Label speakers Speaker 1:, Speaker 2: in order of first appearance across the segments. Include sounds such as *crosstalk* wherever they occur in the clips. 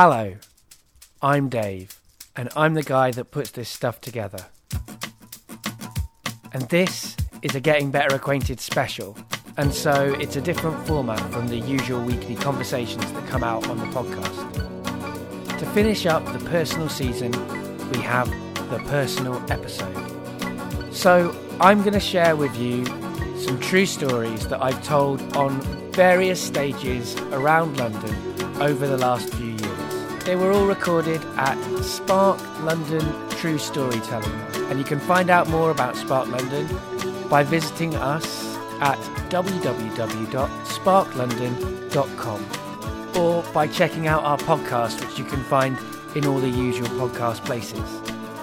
Speaker 1: Hello, I'm Dave, and I'm the guy that puts this stuff together. And this is a Getting Better Acquainted special, and so it's a different format from the usual weekly conversations that come out on the podcast. To finish up the personal season, we have the personal episode. So I'm going to share with you some true stories that I've told on various stages around London over the last few. They were all recorded at Spark London True Storytelling, and you can find out more about Spark London by visiting us at www.sparklondon.com or by checking out our podcast, which you can find in all the usual podcast places.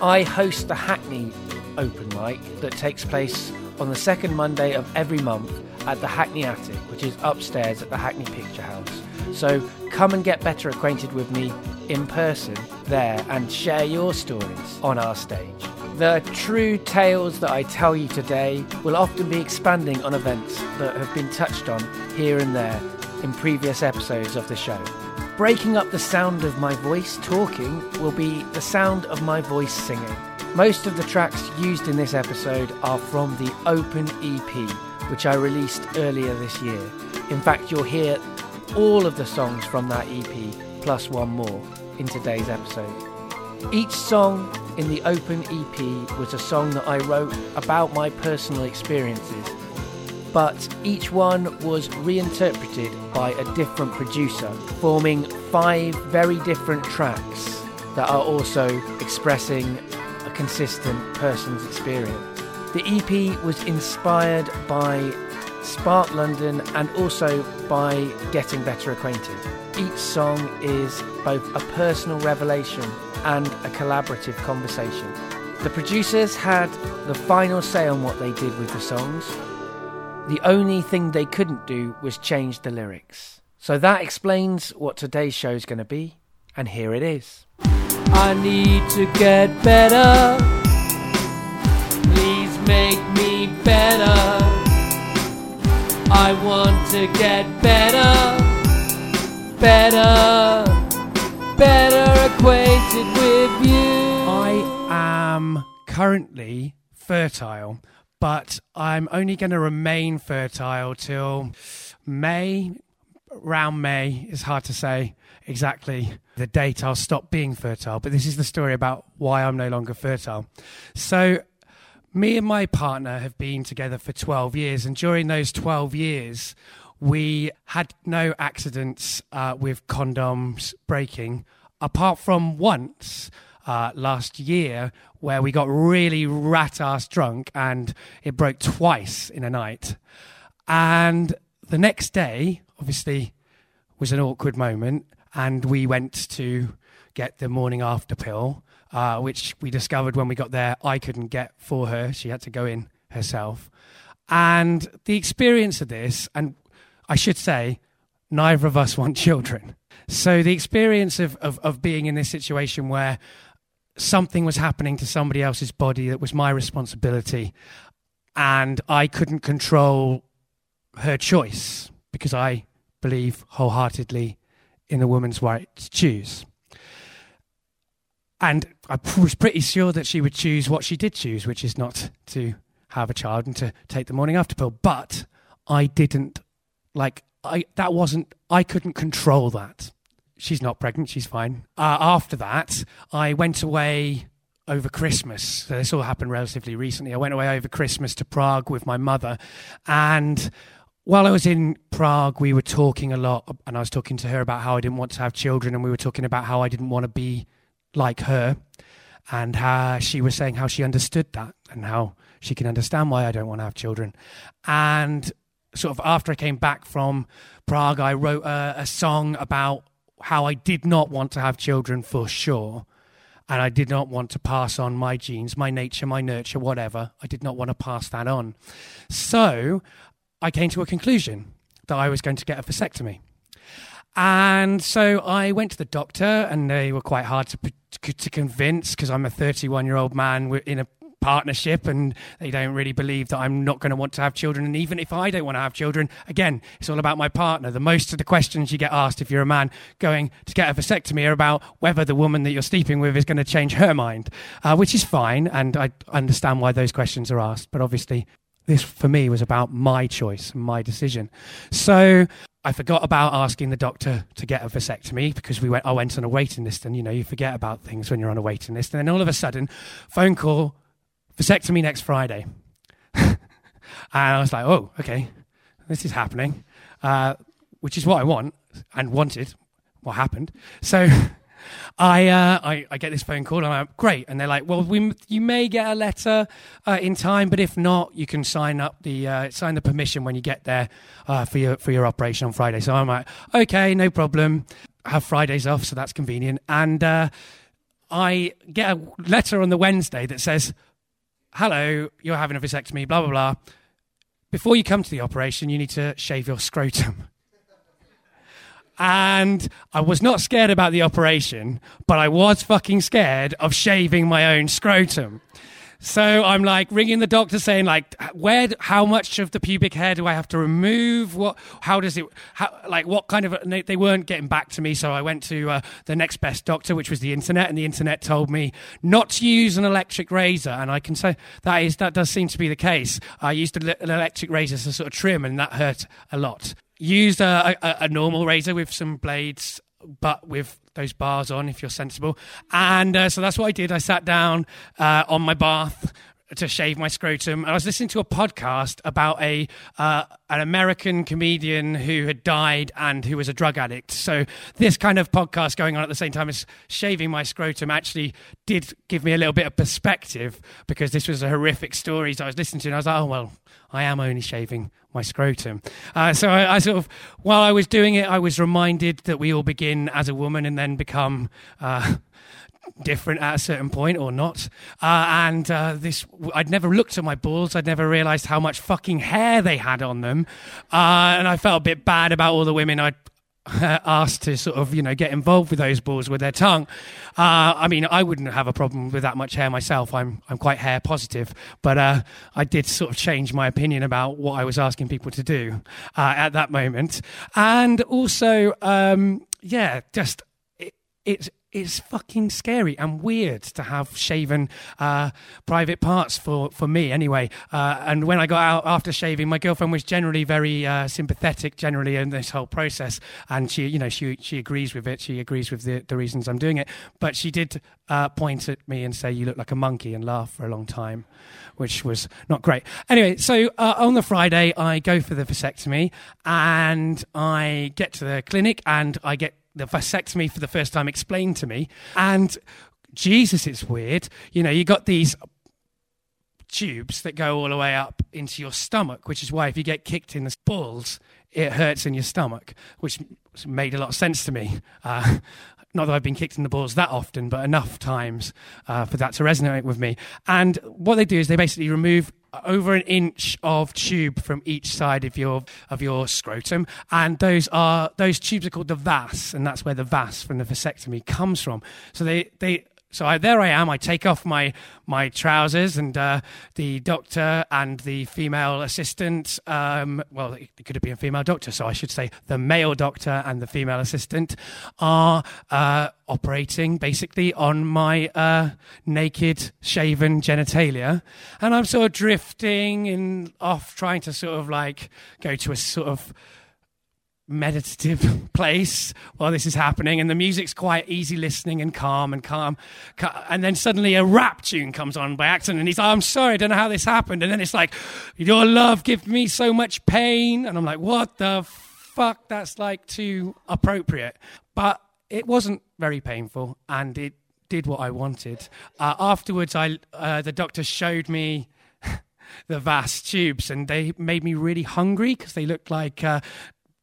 Speaker 1: I host the Hackney Open Mic that takes place on the second Monday of every month at the Hackney Attic, which is upstairs at the Hackney Picture House. So come and get better acquainted with me in person there and share your stories on our stage. The true tales that I tell you today will often be expanding on events that have been touched on here and there in previous episodes of the show. Breaking up the sound of my voice talking will be the sound of my voice singing. Most of the tracks used in this episode are from the Open EP, which I released earlier this year. In fact, you'll hear all of the songs from that EP plus one more in today's episode. Each song in the Open EP was a song that I wrote about my personal experiences, but each one was reinterpreted by a different producer, forming five very different tracks that are also expressing a consistent person's experience. The EP was inspired by Spark London and also by getting better acquainted. Each song is both a personal revelation and a collaborative conversation. The producers had the final say on what they did with the songs. The only thing they couldn't do was change the lyrics. So that explains what today's show is going to be, and here it is. I need to get better. Please make want to get better, better, better acquainted with you. I am currently fertile, but I'm only going to remain fertile till May. Around May is hard to say exactly the date I'll stop being fertile, but this is the story about why I'm no longer fertile. So, me and my partner have been together for 12 years, and during those 12 years, we had no accidents uh, with condoms breaking, apart from once uh, last year where we got really rat ass drunk and it broke twice in a night. And the next day, obviously, was an awkward moment, and we went to get the morning after pill uh, which we discovered when we got there I couldn't get for her. She had to go in herself. And the experience of this, and I should say, neither of us *laughs* want children. So the experience of, of, of being in this situation where something was happening to somebody else's body that was my responsibility, and I couldn't control her choice because I believe wholeheartedly in a woman's right to choose. And I was pretty sure that she would choose what she did choose, which is not to have a child and to take the morning after pill. But I didn't like I that wasn't I couldn't control that. She's not pregnant, she's fine. Uh, after that, I went away over Christmas. So this all happened relatively recently. I went away over Christmas to Prague with my mother and while I was in Prague, we were talking a lot, and I was talking to her about how I didn't want to have children, and we were talking about how I didn't want to be like her and how she was saying how she understood that and how she can understand why I don't want to have children. And sort of after I came back from Prague, I wrote a, a song about how I did not want to have children for sure. And I did not want to pass on my genes, my nature, my nurture, whatever. I did not want to pass that on. So I came to a conclusion that I was going to get a vasectomy. And so I went to the doctor, and they were quite hard to to convince because I'm a 31 year old man in a partnership and they don't really believe that I'm not going to want to have children. And even if I don't want to have children, again, it's all about my partner. The most of the questions you get asked if you're a man going to get a vasectomy are about whether the woman that you're sleeping with is going to change her mind, uh, which is fine. And I understand why those questions are asked. But obviously, this for me was about my choice, my decision. So I forgot about asking the doctor to get a vasectomy because we went. I went on a waiting list, and you know you forget about things when you're on a waiting list. And then all of a sudden, phone call, vasectomy next Friday, *laughs* and I was like, oh, okay, this is happening, uh, which is what I want and wanted. What happened? So. *laughs* I, uh, I, I get this phone call and I'm like, great, and they're like, well, we, you may get a letter uh, in time, but if not, you can sign up the uh, sign the permission when you get there uh, for your for your operation on Friday. So I'm like, okay, no problem. I have Fridays off, so that's convenient. And uh, I get a letter on the Wednesday that says, hello, you're having a vasectomy, blah blah blah. Before you come to the operation, you need to shave your scrotum and I was not scared about the operation, but I was fucking scared of shaving my own scrotum. So I'm like ringing the doctor saying like, where, how much of the pubic hair do I have to remove? What, how does it, how, like what kind of, they, they weren't getting back to me. So I went to uh, the next best doctor, which was the internet and the internet told me not to use an electric razor. And I can say that is, that does seem to be the case. I used an electric razor to sort of trim and that hurt a lot used a, a, a, normal razor with some blades, but with those bars on if you're sensible. And uh, so that's what I did. I sat down uh, on my bath to shave my scrotum. I was listening to a podcast about a uh, an American comedian who had died and who was a drug addict. So this kind of podcast going on at the same time as shaving my scrotum actually did give me a little bit of perspective because this was a horrific story. So I was listening to, and I was like, oh well, I am only shaving my scrotum. Uh, so I, I, sort of, while I was doing it, I was reminded that we all begin as a woman and then become. Uh, different at a certain point or not. Uh, and uh, this, I'd never looked at my balls. I'd never realized how much fucking hair they had on them. Uh, and I felt a bit bad about all the women I'd *laughs* asked to sort of you know get involved with those balls with their tongue. Uh, I mean, I wouldn't have a problem with that much hair myself. I'm I'm quite hair positive, but uh, I did sort of change my opinion about what I was asking people to do uh, at that moment, and also um, yeah, just it, it's it's fucking scary and weird to have shaven uh, private parts for, for me anyway. Uh, and when I got out after shaving, my girlfriend was generally very uh, sympathetic generally in this whole process. And she, you know, she, she agrees with it. She agrees with the, the reasons I'm doing it. But she did uh, point at me and say, you look like a monkey and laugh for a long time, which was not great. Anyway, so uh, on the Friday, I go for the vasectomy and I get to the clinic and I get the vasectomy for the first time explained to me. And Jesus, it's weird. You know, you got these tubes that go all the way up into your stomach, which is why if you get kicked in the balls, it hurts in your stomach, which made a lot of sense to me. Uh, not that I've been kicked in the balls that often, but enough times uh, for that to resonate with me. And what they do is they basically remove over an inch of tube from each side of your of your scrotum, and those are those tubes are called the vas, and that's where the vas from the vasectomy comes from. So they they so I, there I am. I take off my my trousers, and uh, the doctor and the female assistant. Um, well, it could have been a female doctor, so I should say the male doctor and the female assistant are uh, operating basically on my uh, naked, shaven genitalia, and I'm sort of drifting and off, trying to sort of like go to a sort of meditative *laughs* place while this is happening and the music's quite easy listening and calm and calm and then suddenly a rap tune comes on by accident and he's like i'm sorry i don't know how this happened and then it's like your love gives me so much pain and i'm like what the fuck? That's like too appropriate. But it wasn't very painful and it did what i wanted. Uh, afterwards i uh, the doctor showed me *laughs* the vas tubes and they made me really hungry because they looked like uh,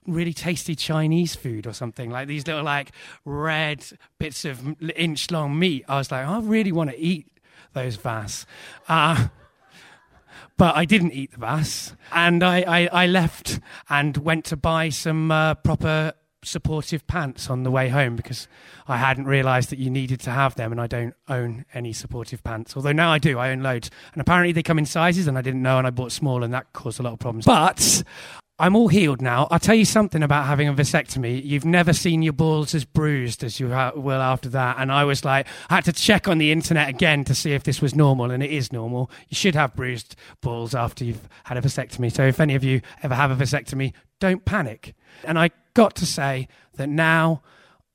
Speaker 1: really tasty Chinese food or something like these little like red bits of inch long meat. I was like, I really want to eat those vas. Uh, but I didn't eat the vas, and I, I, I, left and went to buy some uh, proper supportive pants on the way home because I hadn't realised that you needed to have them, and I don't own any supportive pants. Although now I do, I own loads, and apparently they come in sizes, and I didn't know, and I bought small, and that caused a lot of problems. But I'm all healed now. I'll tell you something about having a vasectomy. You've never seen your balls as bruised as you will after that. And I was like, I had to check on the internet again to see if this was normal, and it is normal. You should have bruised balls after you've had a vasectomy. So if any of you ever have a vasectomy, don't panic. And I got to say that now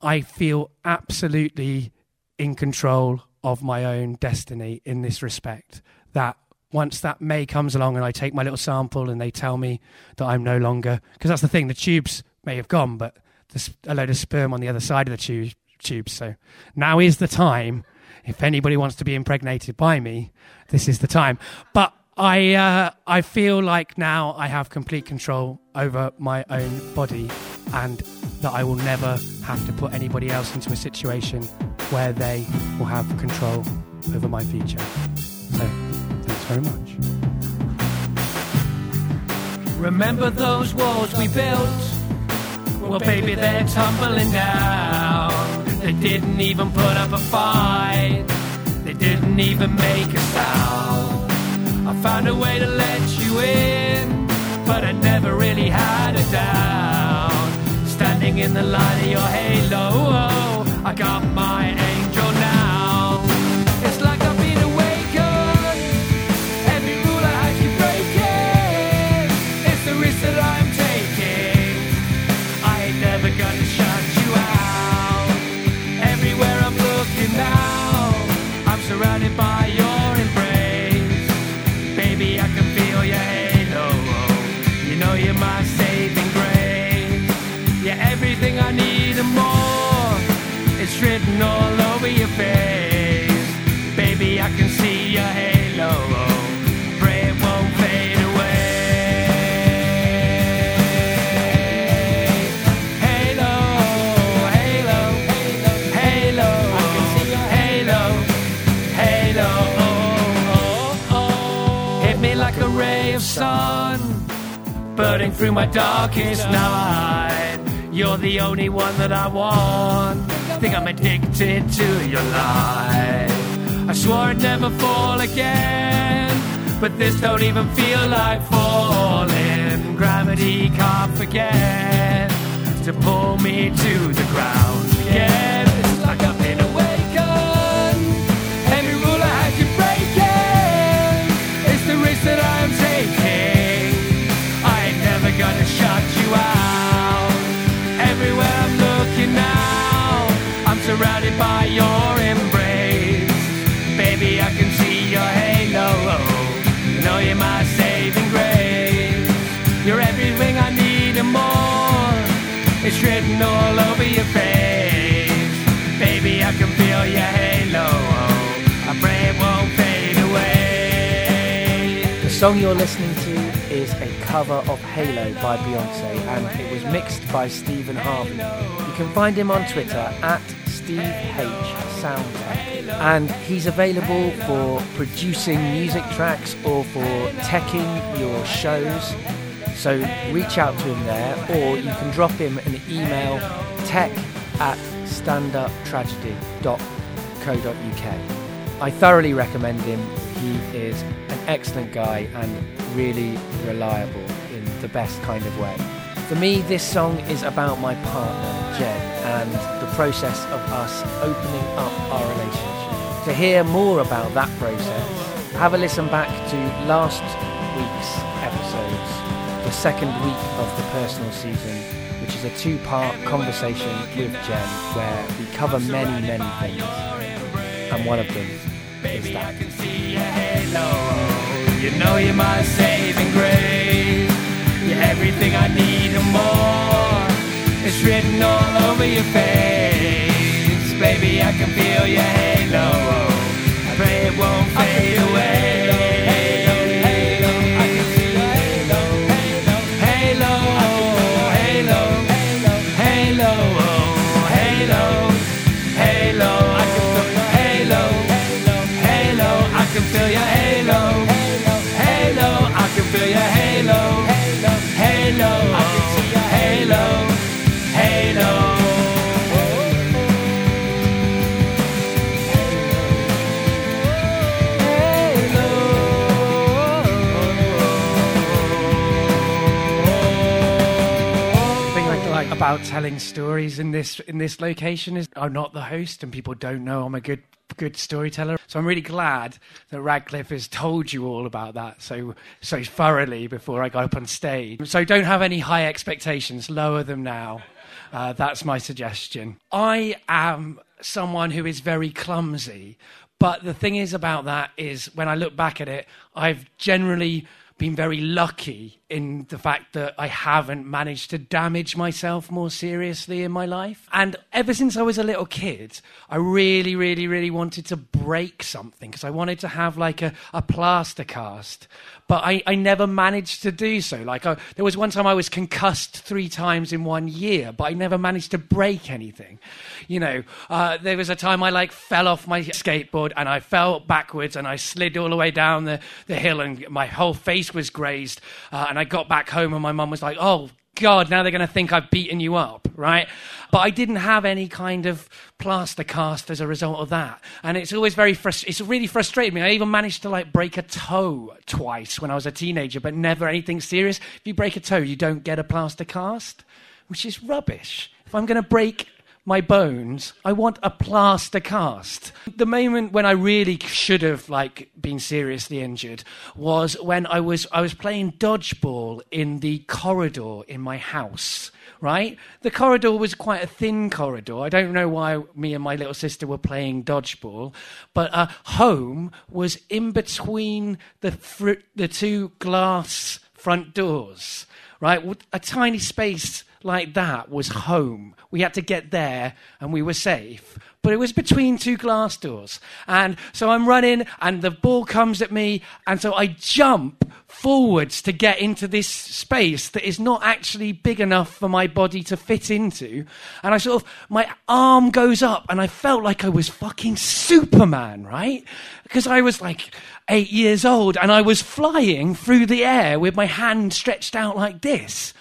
Speaker 1: I feel absolutely in control of my own destiny in this respect. That once that May comes along and I take my little sample and they tell me that I'm no longer, because that's the thing, the tubes may have gone, but there's a load of sperm on the other side of the tube, tubes. So now is the time. If anybody wants to be impregnated by me, this is the time. But I, uh, I feel like now I have complete control over my own body and that I will never have to put anybody else into a situation where they will have control over my future. Very much.
Speaker 2: Remember those walls we built? Well, baby, they're tumbling down. They didn't even put up a fight. They didn't even make a sound. I found a way to let you in, but I never really had a doubt. Standing in the light of your halo, I got burning through my darkest night. You're the only one that I want. Think I'm addicted to your light. I swore I'd never fall again, but this don't even feel like falling. Gravity can't forget to pull me to the ground again. Surrounded by your embrace. Baby, I can see your halo. You're my saving grace. You're everything I need and more. It's written all over your face. Baby, I can feel your halo. I pray it won't fade away. The song you're listening to is a cover of Halo by Beyonce and it was mixed by Stephen Harvey. You can find him on Twitter at Steve H Soundtech and he's available for producing music tracks or for teching your shows. So reach out to him there or you can drop him an email tech at standuptragedy.co.uk. I thoroughly recommend him. He is an excellent guy and really reliable in the best kind of way. For me, this song is about my partner, Jen, and process of us opening up our relationship. To hear more about that process, have a listen back to last week's episodes, the second week of the personal season, which is a two-part conversation with Jen where we cover many, many things. And one of them is that. You know you're my saving grace. You're everything I need and more. It's written all over your face. Baby, I can feel your halo. I pray it won't fade away.
Speaker 1: About telling stories in this in this location is I'm not the host and people don't know I'm a good good storyteller. So I'm really glad that Radcliffe has told you all about that so so thoroughly before I got up on stage. So don't have any high expectations, lower them now. Uh, that's my suggestion. I am someone who is very clumsy, but the thing is about that is when I look back at it, I've generally been very lucky in the fact that I haven't managed to damage myself more seriously in my life. And ever since I was a little kid, I really, really, really wanted to break something because I wanted to have like a, a plaster cast. But I, I never managed to do so. Like, I, there was one time I was concussed three times in one year, but I never managed to break anything. You know, uh, there was a time I like fell off my skateboard and I fell backwards and I slid all the way down the, the hill and my whole face was grazed. Uh, and I got back home and my mum was like, oh, God, now they're going to think I've beaten you up, right? But I didn't have any kind of plaster cast as a result of that. And it's always very frust- it's really frustrated me. I even managed to like break a toe twice when I was a teenager, but never anything serious. If you break a toe, you don't get a plaster cast, which is rubbish. If I'm going to break my bones, I want a plaster cast. The moment when I really should have like been seriously injured was when I was I was playing dodgeball in the corridor in my house. Right, the corridor was quite a thin corridor. I don't know why me and my little sister were playing dodgeball, but uh, home was in between the fr- the two glass front doors. Right, a tiny space like that was home. We had to get there and we were safe. But it was between two glass doors. And so I'm running and the ball comes at me. And so I jump forwards to get into this space that is not actually big enough for my body to fit into. And I sort of, my arm goes up and I felt like I was fucking Superman, right? Because I was like eight years old and I was flying through the air with my hand stretched out like this.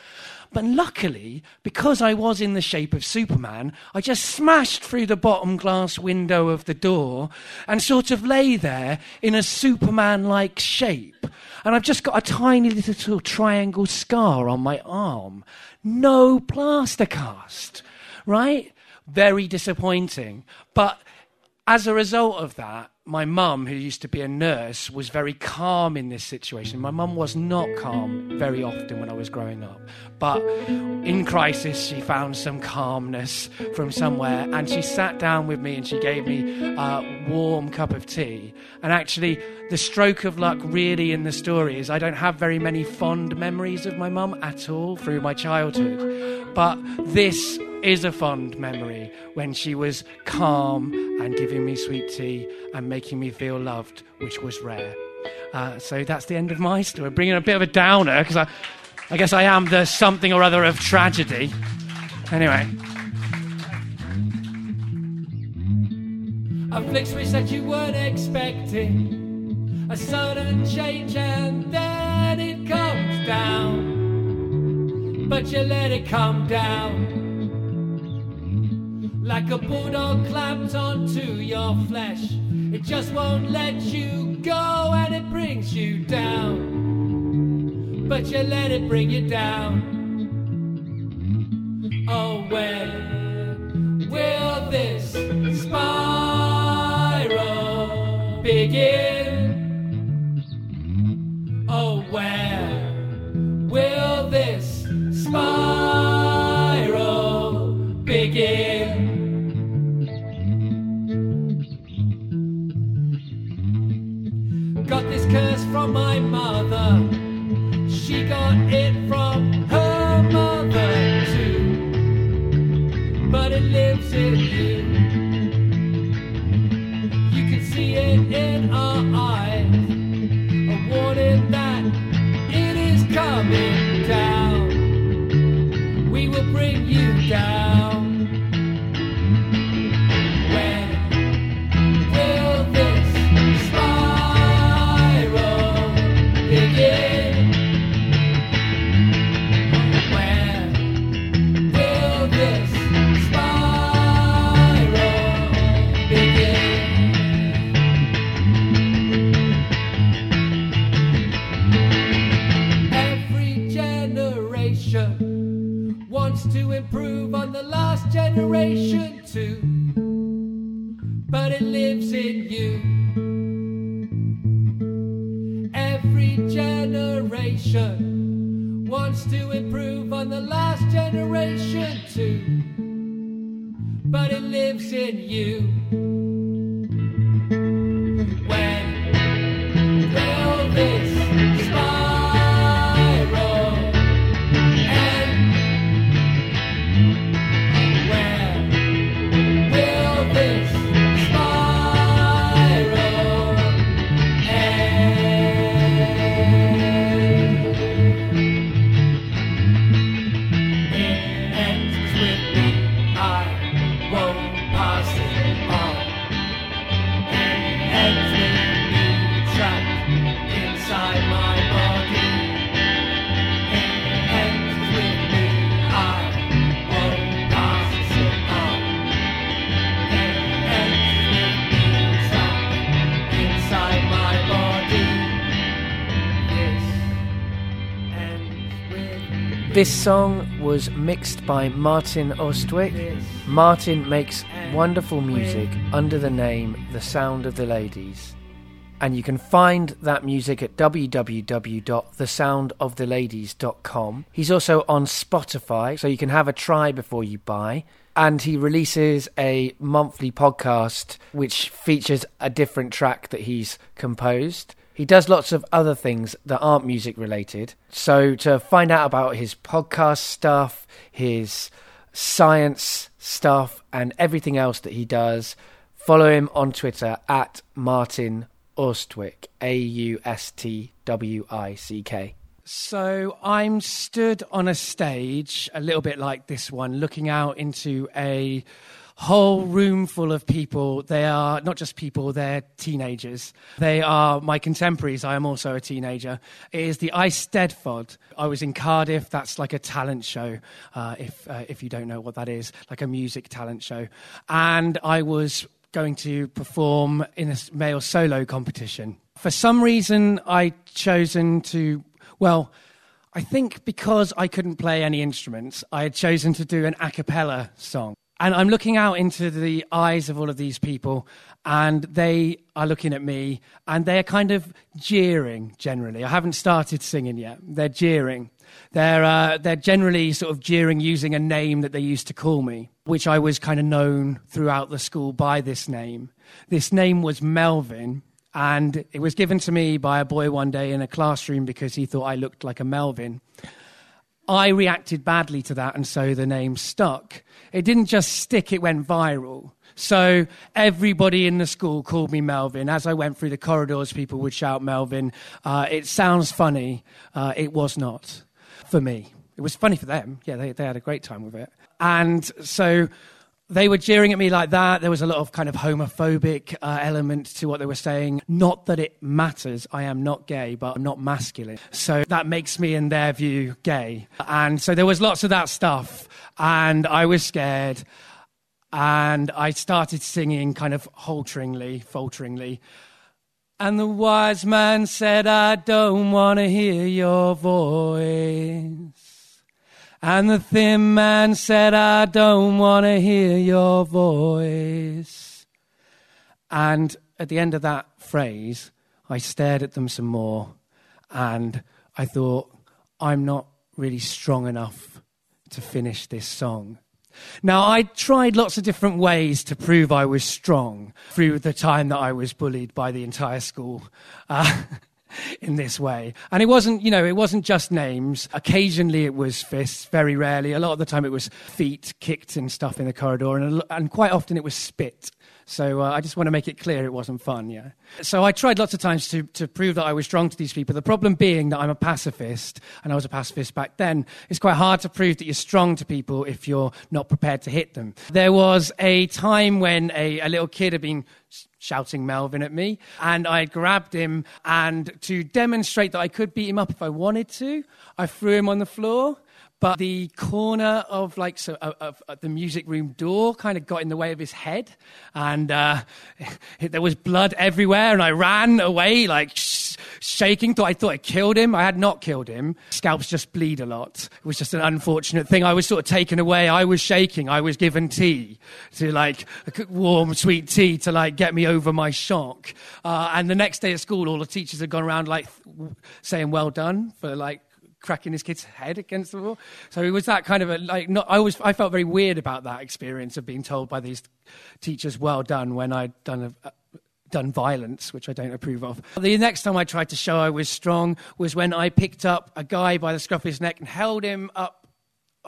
Speaker 1: But luckily, because I was in the shape of Superman, I just smashed through the bottom glass window of the door and sort of lay there in a Superman like shape. And I've just got a tiny little triangle scar on my arm. No plaster cast, right? Very disappointing. But as a result of that, my mum, who used to be a nurse, was very calm in this situation. My mum was not calm very often when I was growing up. But in crisis, she found some calmness from somewhere. And she sat down with me and she gave me a warm cup of tea. And actually, the stroke of luck really in the story is I don't have very many fond memories of my mum at all through my childhood. But this is a fond memory when she was calm and giving me sweet tea and making me feel loved, which was rare. Uh, so that's the end of my story. Bringing a bit of a downer because I, I guess I am the something or other of tragedy. Anyway. A flick switch that you weren't expecting, a sudden change, and then it comes down. But you let it come down like a bulldog clamped onto your flesh. It just won't let you go and it brings you down. But you let it bring you down. Oh, when will this spiral begin? Oh, where will this spiral begin? Curse from my mother. She got it from her mother too. But it lives in you. You can see it in our eyes. A warning that it is coming down. We will bring you down. Wants to improve on the last generation too. But it lives in you. Every generation wants to improve on the last generation too. But it lives in you. This song was mixed by Martin Austwick. Martin makes wonderful music under the name The Sound of the Ladies. And you can find that music at www.thesoundoftheladies.com. He's also on Spotify, so you can have a try before you buy. And he releases a monthly podcast which features a different track that he's composed. He does lots of other things that aren't music related. So to find out about his podcast stuff, his science stuff, and everything else that he does, follow him on Twitter at Martin Austwick, A U S T W I C K. So I'm stood on a stage, a little bit like this one, looking out into a whole room full of people. They are not just people, they're teenagers. They are my contemporaries. I am also a teenager. It is the Eisteddfod. I was in Cardiff. That's like a talent show, uh, if, uh, if you don't know what that is, like a music talent show. And I was going to perform in a male solo competition. For some reason, I'd chosen to, well, I think because I couldn't play any instruments, I had chosen to do an a cappella song. And I'm looking out into the eyes of all of these people, and they are looking at me, and they're kind of jeering generally. I haven't started singing yet. They're jeering. They're, uh, they're generally sort of jeering using a name that they used to call me, which I was kind of known throughout the school by this name. This name was Melvin, and it was given to me by a boy one day in a classroom because he thought I looked like a Melvin. I reacted badly to that, and so the name stuck. It didn't just stick, it went viral. So everybody in the school called me Melvin. As I went through the corridors, people would shout Melvin. Uh, it sounds funny. Uh, it was not for me. It was funny for them. Yeah, they, they had a great time with it. And so they were jeering at me like that. There was a lot of kind of homophobic uh, element to what they were saying. Not that it matters. I am not gay, but I'm not masculine. So that makes me, in their view, gay. And so there was lots of that stuff. And I was scared. And I started singing kind of halteringly, falteringly. And the wise man said, I don't want to hear your voice. And the thin man said, I don't want to hear your voice. And at the end of that phrase, I stared at them some more and I thought, I'm not really strong enough to finish this song. Now, I tried lots of different ways to prove I was strong through the time that I was bullied by the entire school. Uh, in this way. And it wasn't, you know, it wasn't just names. Occasionally it was fists, very rarely. A lot of the time it was feet kicked and stuff in the corridor, and, and quite often it was spit. So uh, I just want to make it clear it wasn't fun, yeah. So I tried lots of times to, to prove that I was strong to these people. The problem being that I'm a pacifist, and I was a pacifist back then, it's quite hard to prove that you're strong to people if you're not prepared to hit them. There was a time when a, a little kid had been shouting Melvin at me, and I grabbed him, and to demonstrate that I could beat him up if I wanted to, I threw him on the floor. But the corner of like so of, of, the music room door kind of got in the way of his head, and uh, *laughs* there was blood everywhere. And I ran away like sh- shaking. Thought I thought I killed him. I had not killed him. Scalps just bleed a lot. It was just an unfortunate thing. I was sort of taken away. I was shaking. I was given tea to like warm sweet tea to like get me over my shock. Uh, and the next day at school, all the teachers had gone around like saying well done for like cracking his kid's head against the wall. So it was that kind of a like. Not, I was I felt very weird about that experience of being told by these teachers, "Well done," when I'd done a, done violence, which I don't approve of. The next time I tried to show I was strong was when I picked up a guy by the scruff of his neck and held him up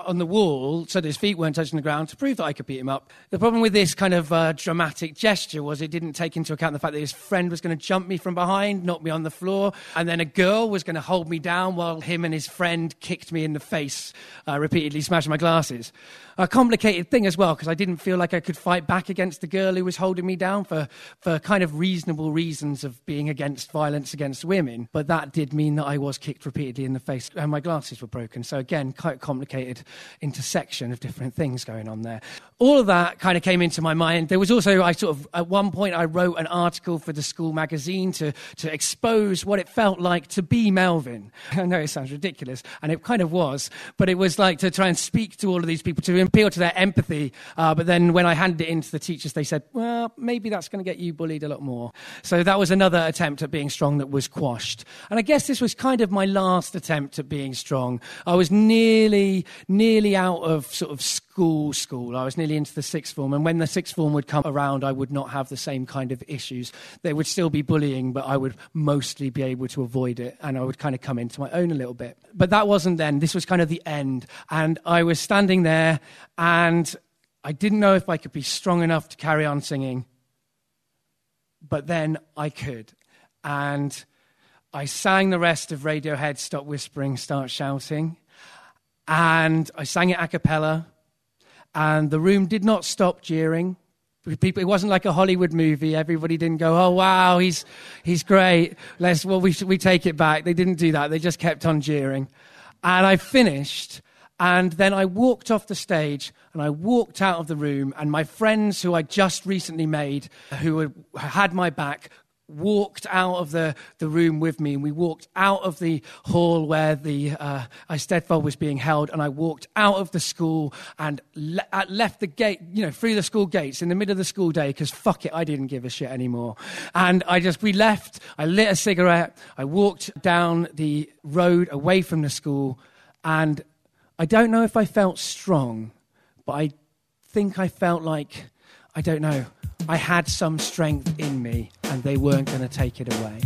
Speaker 1: on the wall so that his feet weren't touching the ground to prove that I could beat him up. The problem with this kind of uh, dramatic gesture was it didn't take into account the fact that his friend was going to jump me from behind, knock me on the floor, and then a girl was going to hold me down while him and his friend kicked me in the face, uh, repeatedly smashing my glasses. A complicated thing as well because I didn't feel like I could fight back against the girl who was holding me down for, for kind of reasonable reasons of being against violence against women. But that did mean that I was kicked repeatedly in the face and my glasses were broken. So again, quite complicated intersection of different things going on there. All of that kind of came into my mind. There was also, I sort of, at one point, I wrote an article for the school magazine to, to expose what it felt like to be Melvin. *laughs* I know it sounds ridiculous, and it kind of was, but it was like to try and speak to all of these people, to appeal to their empathy. Uh, but then when I handed it in to the teachers, they said, well, maybe that's going to get you bullied a lot more. So that was another attempt at being strong that was quashed. And I guess this was kind of my last attempt at being strong. I was nearly, nearly out of sort of school school. I was nearly into the sixth form, and when the sixth form would come around, I would not have the same kind of issues. There would still be bullying, but I would mostly be able to avoid it, and I would kind of come into my own a little bit. But that wasn't then. This was kind of the end, and I was standing there, and I didn't know if I could be strong enough to carry on singing, but then I could, and. I sang the rest of Radiohead Stop Whispering, Start Shouting. And I sang it a cappella, and the room did not stop jeering. People, it wasn't like a Hollywood movie. Everybody didn't go, "Oh wow, he's he's great." Let's well, we we take it back. They didn't do that. They just kept on jeering, and I finished. And then I walked off the stage and I walked out of the room, and my friends who I just recently made, who had, had my back, walked out of the, the room with me, and we walked out of the hall where the uh, was being held, and I walked out of the school and le- uh, left the gate, you know, through the school gates in the middle of the school day, because fuck it, I didn't give a shit anymore. And I just, we left, I lit a cigarette, I walked down the road away from the school, and I don't know if I felt strong, but I think I felt like, I don't know, I had some strength in me and they weren't going to take it away.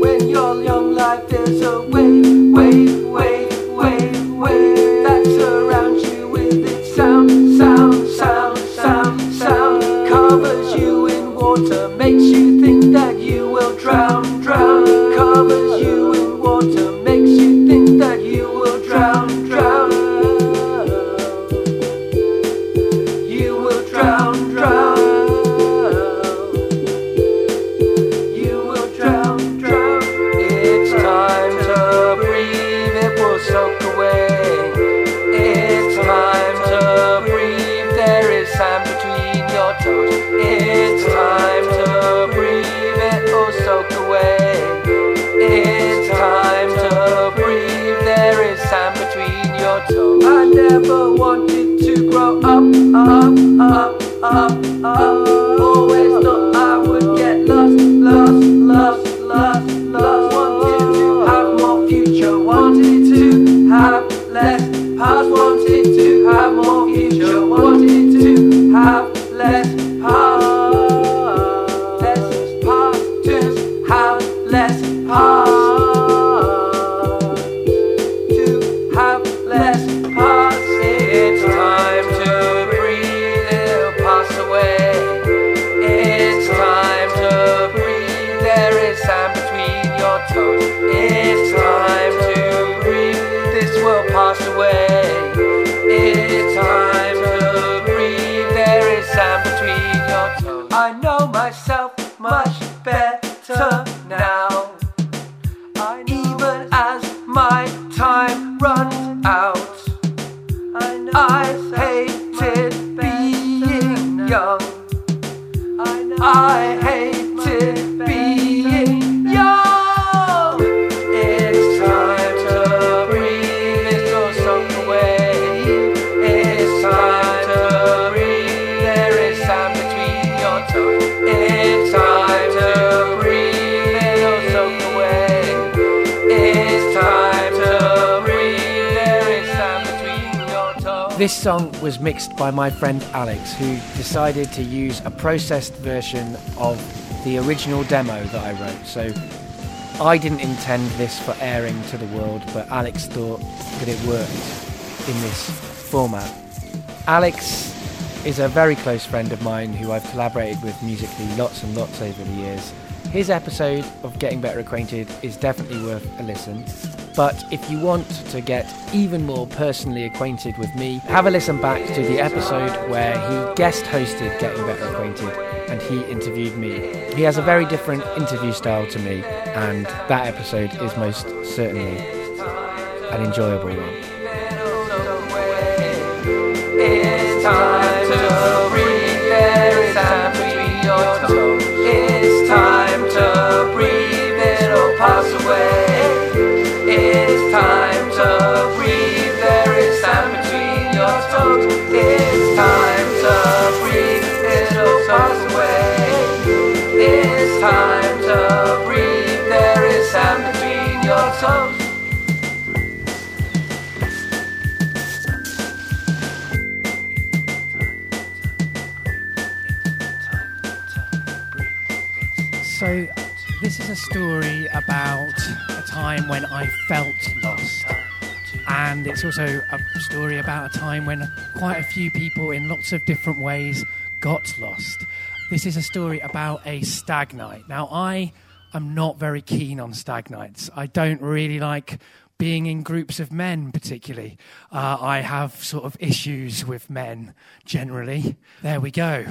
Speaker 2: When you're young, life there's a wave, wave, wave, wave, wave that surrounds you with its sound, sound, sound, sound, sound. Covers you in water, makes you think that you will drown, drown. Covers you in water, up, mixed by my friend Alex, who decided to use a processed version of the original demo that I wrote. So I didn't intend this for airing to the world, but Alex thought that it worked in this format. Alex is a very close friend of mine who I've collaborated with musically lots and lots over the years. His episode of Getting Better Acquainted is definitely worth a listen. But if you want to get even more personally acquainted with me, have a listen back to the episode where he guest hosted Getting Better Acquainted and he interviewed me. He has a very different interview style to me, and that episode is most certainly an enjoyable one.
Speaker 1: When I felt lost. And it's also a story about a time when quite a few people, in lots of different ways, got lost. This is a story about a stag night. Now, I am not very keen on stag nights. I don't really like being in groups of men, particularly. Uh, I have sort of issues with men generally. There we go.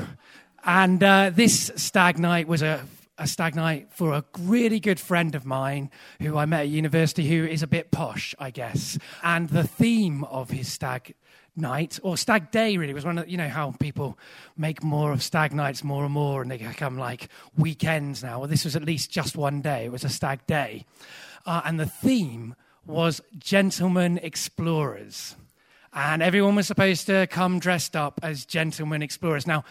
Speaker 1: And uh, this stag night was a, a stag night for a really good friend of mine who I met at university who is a bit posh, I guess. And the theme of his stag night, or stag day really, was one of, you know, how people make more of stag nights more and more and they become like weekends now. Well, this was at least just one day, it was a stag day. Uh, and the theme was gentlemen explorers. And everyone was supposed to come dressed up as gentlemen explorers. Now,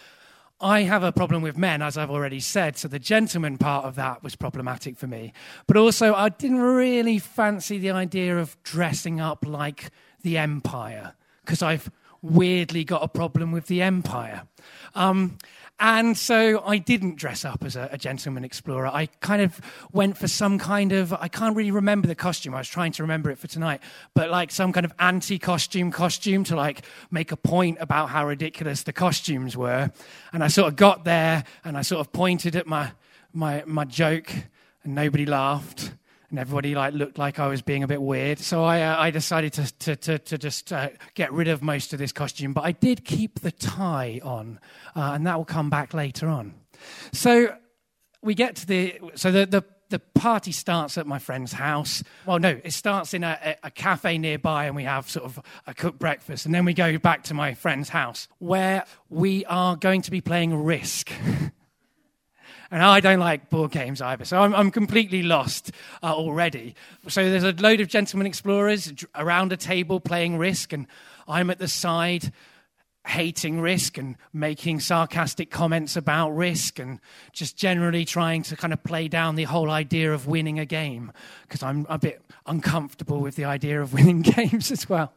Speaker 1: I have a problem with men, as I've already said, so the gentleman part of that was problematic for me. But also, I didn't really fancy the idea of dressing up like the Empire, because I've weirdly got a problem with the Empire. Um, and so I didn't dress up as a, a, gentleman explorer. I kind of went for some kind of, I can't really remember the costume. I was trying to remember it for tonight, but like some kind of anti costume costume to like make a point about how ridiculous the costumes were. And I sort of got there and I sort of pointed at my, my, my joke and nobody laughed and everybody like looked like I was being a bit weird. So I, uh, I decided to, to, to, to just uh, get rid of most of this costume, but I did keep the tie on, uh, and that will come back later on. So we get to the so the, the the party starts at my friend's house. Well, no, it starts in a, a, cafe nearby, and we have sort of a cooked breakfast. And then we go back to my friend's house, where we are going to be playing Risk. *laughs* And I don't like board games either. So I'm, I'm completely lost uh, already. So there's a load of gentlemen explorers around a table playing Risk, and I'm at the side hating risk and making sarcastic comments about risk and just generally trying to kind of play down the whole idea of winning a game because I'm a bit uncomfortable with the idea of *laughs* winning games as well.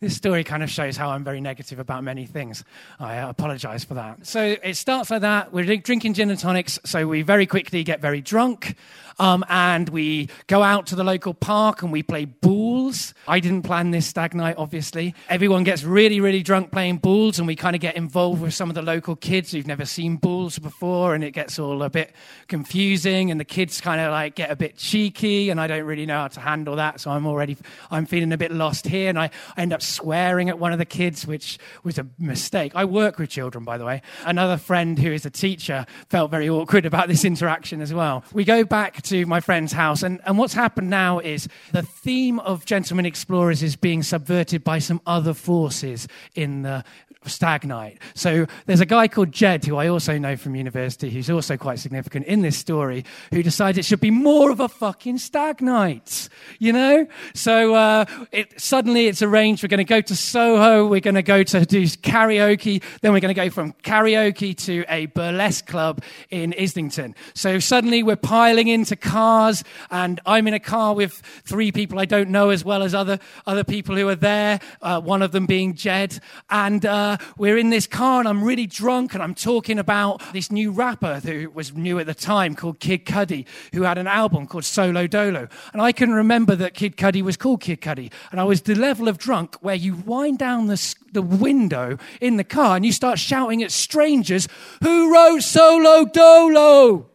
Speaker 1: This story kind of shows how I'm very negative about many things. I apologize for that. So it starts like that. We're drinking gin and tonics, so we very quickly get very drunk. Um, and we go out to the local park and we play bowls. I didn't plan this stag night, obviously. Everyone gets really, really drunk playing bowls, and we kind of get involved with some of the local kids who've never seen bowls before, and it gets all a bit confusing. And the kids kind of like get a bit cheeky, and I don't really know how to handle that, so I'm already I'm feeling a bit lost here, and I, I end up swearing at one of the kids, which was a mistake. I work with children, by the way. Another friend who is a teacher felt very awkward about this interaction as well. We go back to my friend's house. And, and what's happened now is the theme of Gentlemen Explorers is being subverted by some other forces in the stag night. So there's a guy called Jed, who I also know from university, who's also quite significant in this story, who decides it should be more of a fucking stag night, you know? So uh, it, suddenly it's arranged. We're going to go to Soho. We're going to go to do karaoke. Then we're going to go from karaoke to a burlesque club in Islington. So suddenly we're piling into cars, and I'm in a car with three people I don't know as well as other, other people who are there, uh, one of them being Jed. And uh, we're in this car, and I'm really drunk, and I'm talking about this new rapper who was new at the time called Kid Cudi, who had an album called Solo Dolo. And I couldn't remember that Kid Cudi was called Kid Cudi. And I was the level of drunk where you wind down the, the window in the car and you start shouting at strangers, Who wrote Solo Dolo?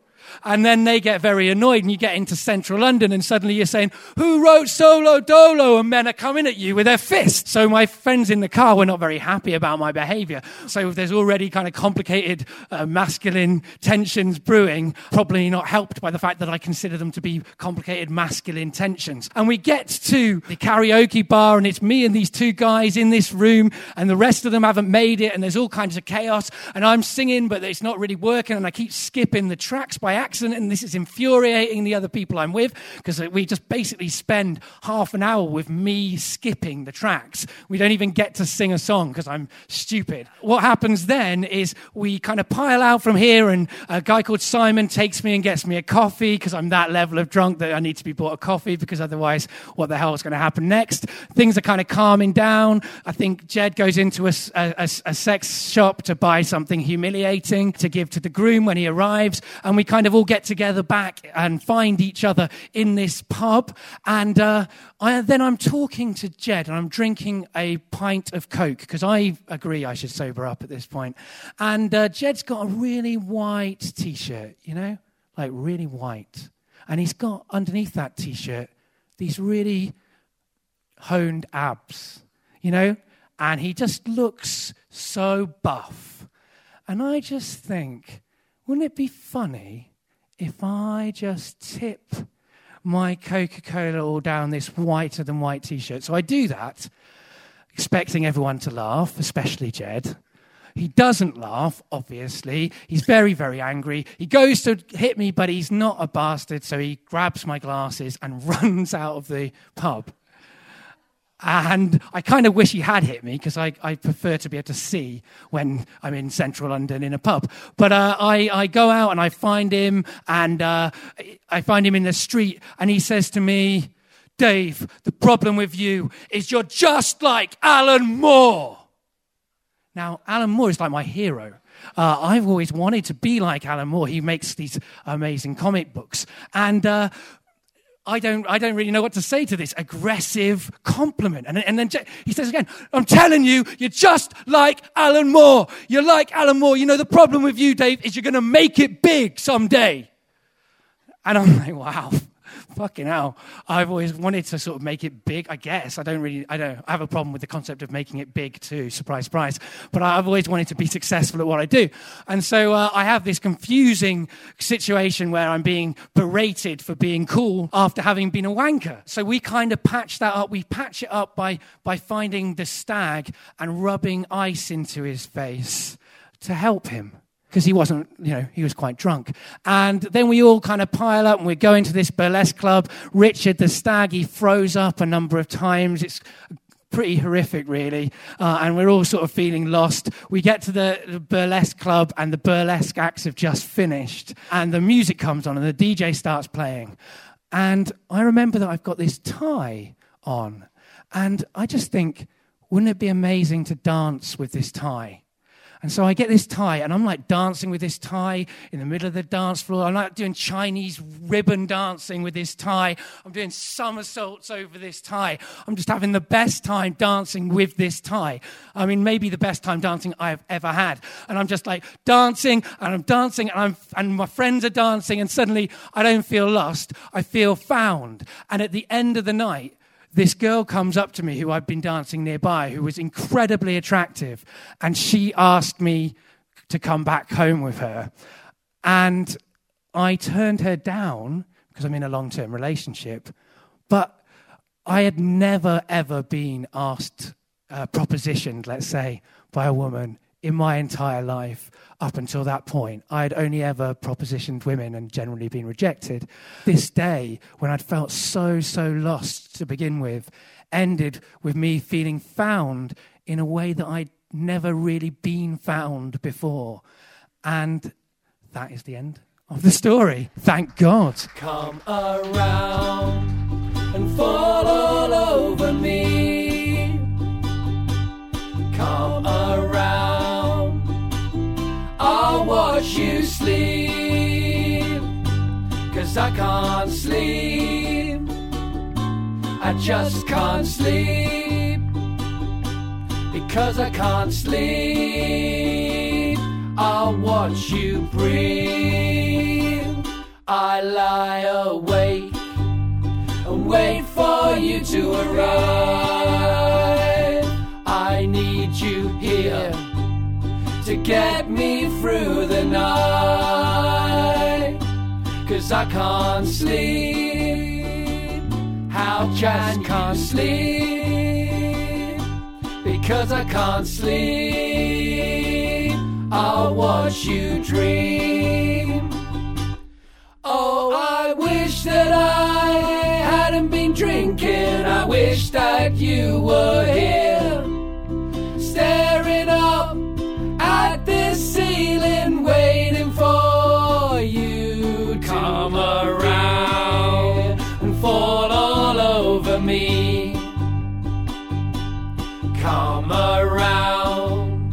Speaker 1: And then they get very annoyed, and you get into central London, and suddenly you're saying, Who wrote Solo Dolo? And men are coming at you with their fists. So my friends in the car were not very happy about my behavior. So there's already kind of complicated uh, masculine tensions brewing, probably not helped by the fact that I consider them to be complicated masculine tensions. And we get to the karaoke bar, and it's me and these two guys in this room, and the rest of them haven't made it, and there's all kinds of chaos. And I'm singing, but it's not really working, and I keep skipping the tracks by accident accident, and this is infuriating the other people I'm with because we just basically spend half an hour with me skipping the tracks. We don't even get to sing a song because I'm stupid. What happens then is we kind of pile out from here, and a guy called Simon takes me and gets me a coffee because I'm that level of drunk that I need to be bought a coffee because otherwise, what the hell is going to happen next? Things are kind of calming down. I think Jed goes into a, a, a sex shop to buy something humiliating to give to the groom when he arrives, and we kind of all all get together back and find each other in this pub. And uh, I, then I'm talking to Jed and I'm drinking a pint of Coke because I agree I should sober up at this point. And uh, Jed's got a really white t shirt, you know, like really white. And he's got underneath that t shirt these really honed abs, you know, and he just looks so buff. And I just think, wouldn't it be funny if I just tip my Coca Cola all down this whiter than white t shirt. So I do that, expecting everyone to laugh, especially Jed. He doesn't laugh, obviously. He's very, very angry. He goes to hit me, but he's not a bastard, so he grabs my glasses and *laughs* runs out of the pub. And I kind of wish he had hit me because I, I, prefer to be able to see when I'm in central London in a pub. But uh, I, I, go out and I find him, and uh, I find him in the street, and he says to me, Dave, the problem with you is you're just like Alan Moore. Now, Alan Moore is like my hero. Uh, I've always wanted to be like Alan Moore. He makes these amazing comic books. And uh, I don't, I don't really know what to say to this aggressive compliment. And, and then he says again, I'm telling you, you're just like Alan Moore. You're like Alan Moore. You know, the problem with you, Dave, is you're going to make it big someday. And I'm like, wow, fucking hell. I've always wanted to sort of make it big, I guess. I don't really, I don't I have a problem with the concept of making it big too, surprise, surprise. But I've always wanted to be successful at what I do. And so uh, I have this confusing situation where I'm being berated for being cool after having been a wanker. So we kind of patch that up. We patch it up by, by finding the stag and rubbing ice into his face to help him because he wasn't, you know, he was quite drunk. And then we all kind of pile up and we're going to this burlesque club. Richard the stag, he froze up a number of times. It's pretty horrific, really. Uh, and we're all sort of feeling lost. We get to the, the, burlesque club, and the burlesque acts have just finished. And the music comes on, and the DJ starts playing. And I remember that I've got this tie on. And I just think, wouldn't it be amazing to dance with this tie? And so I get this tie, and I'm like dancing with this tie in the middle of the dance floor. I'm like doing Chinese ribbon dancing with this tie. I'm doing somersaults over this tie. I'm just having the best time dancing with this tie. I mean, maybe the best time dancing I've ever had. And I'm just like dancing, and I'm dancing, and, I'm, and my friends are dancing, and suddenly I don't feel lost. I feel found. And at the end of the night, this girl comes up to me who I've been dancing nearby, who was incredibly attractive, and she asked me to come back home with her. And I turned her down because I'm in a long term relationship, but I had never, ever been asked, uh, propositioned, let's say, by a woman in my entire life up until that point. I had only ever propositioned women and generally been rejected. This day, when I'd felt so, so lost to begin with, ended with me feeling found in a way that I'd never really been found before. And that is the end of the story. Thank God.
Speaker 2: Come around and fall all over me. Sleep. Cause I can't sleep, I just can't sleep. Because I can't sleep, I'll watch you breathe. I lie awake and wait for you to arrive. I need you here get me through the night. Cause I can't sleep. How can you sleep? Because I can't sleep. I'll watch you dream. Oh, I wish that I hadn't been drinking. I wish that you were here, waiting for you to come around and fall all over me. Come around,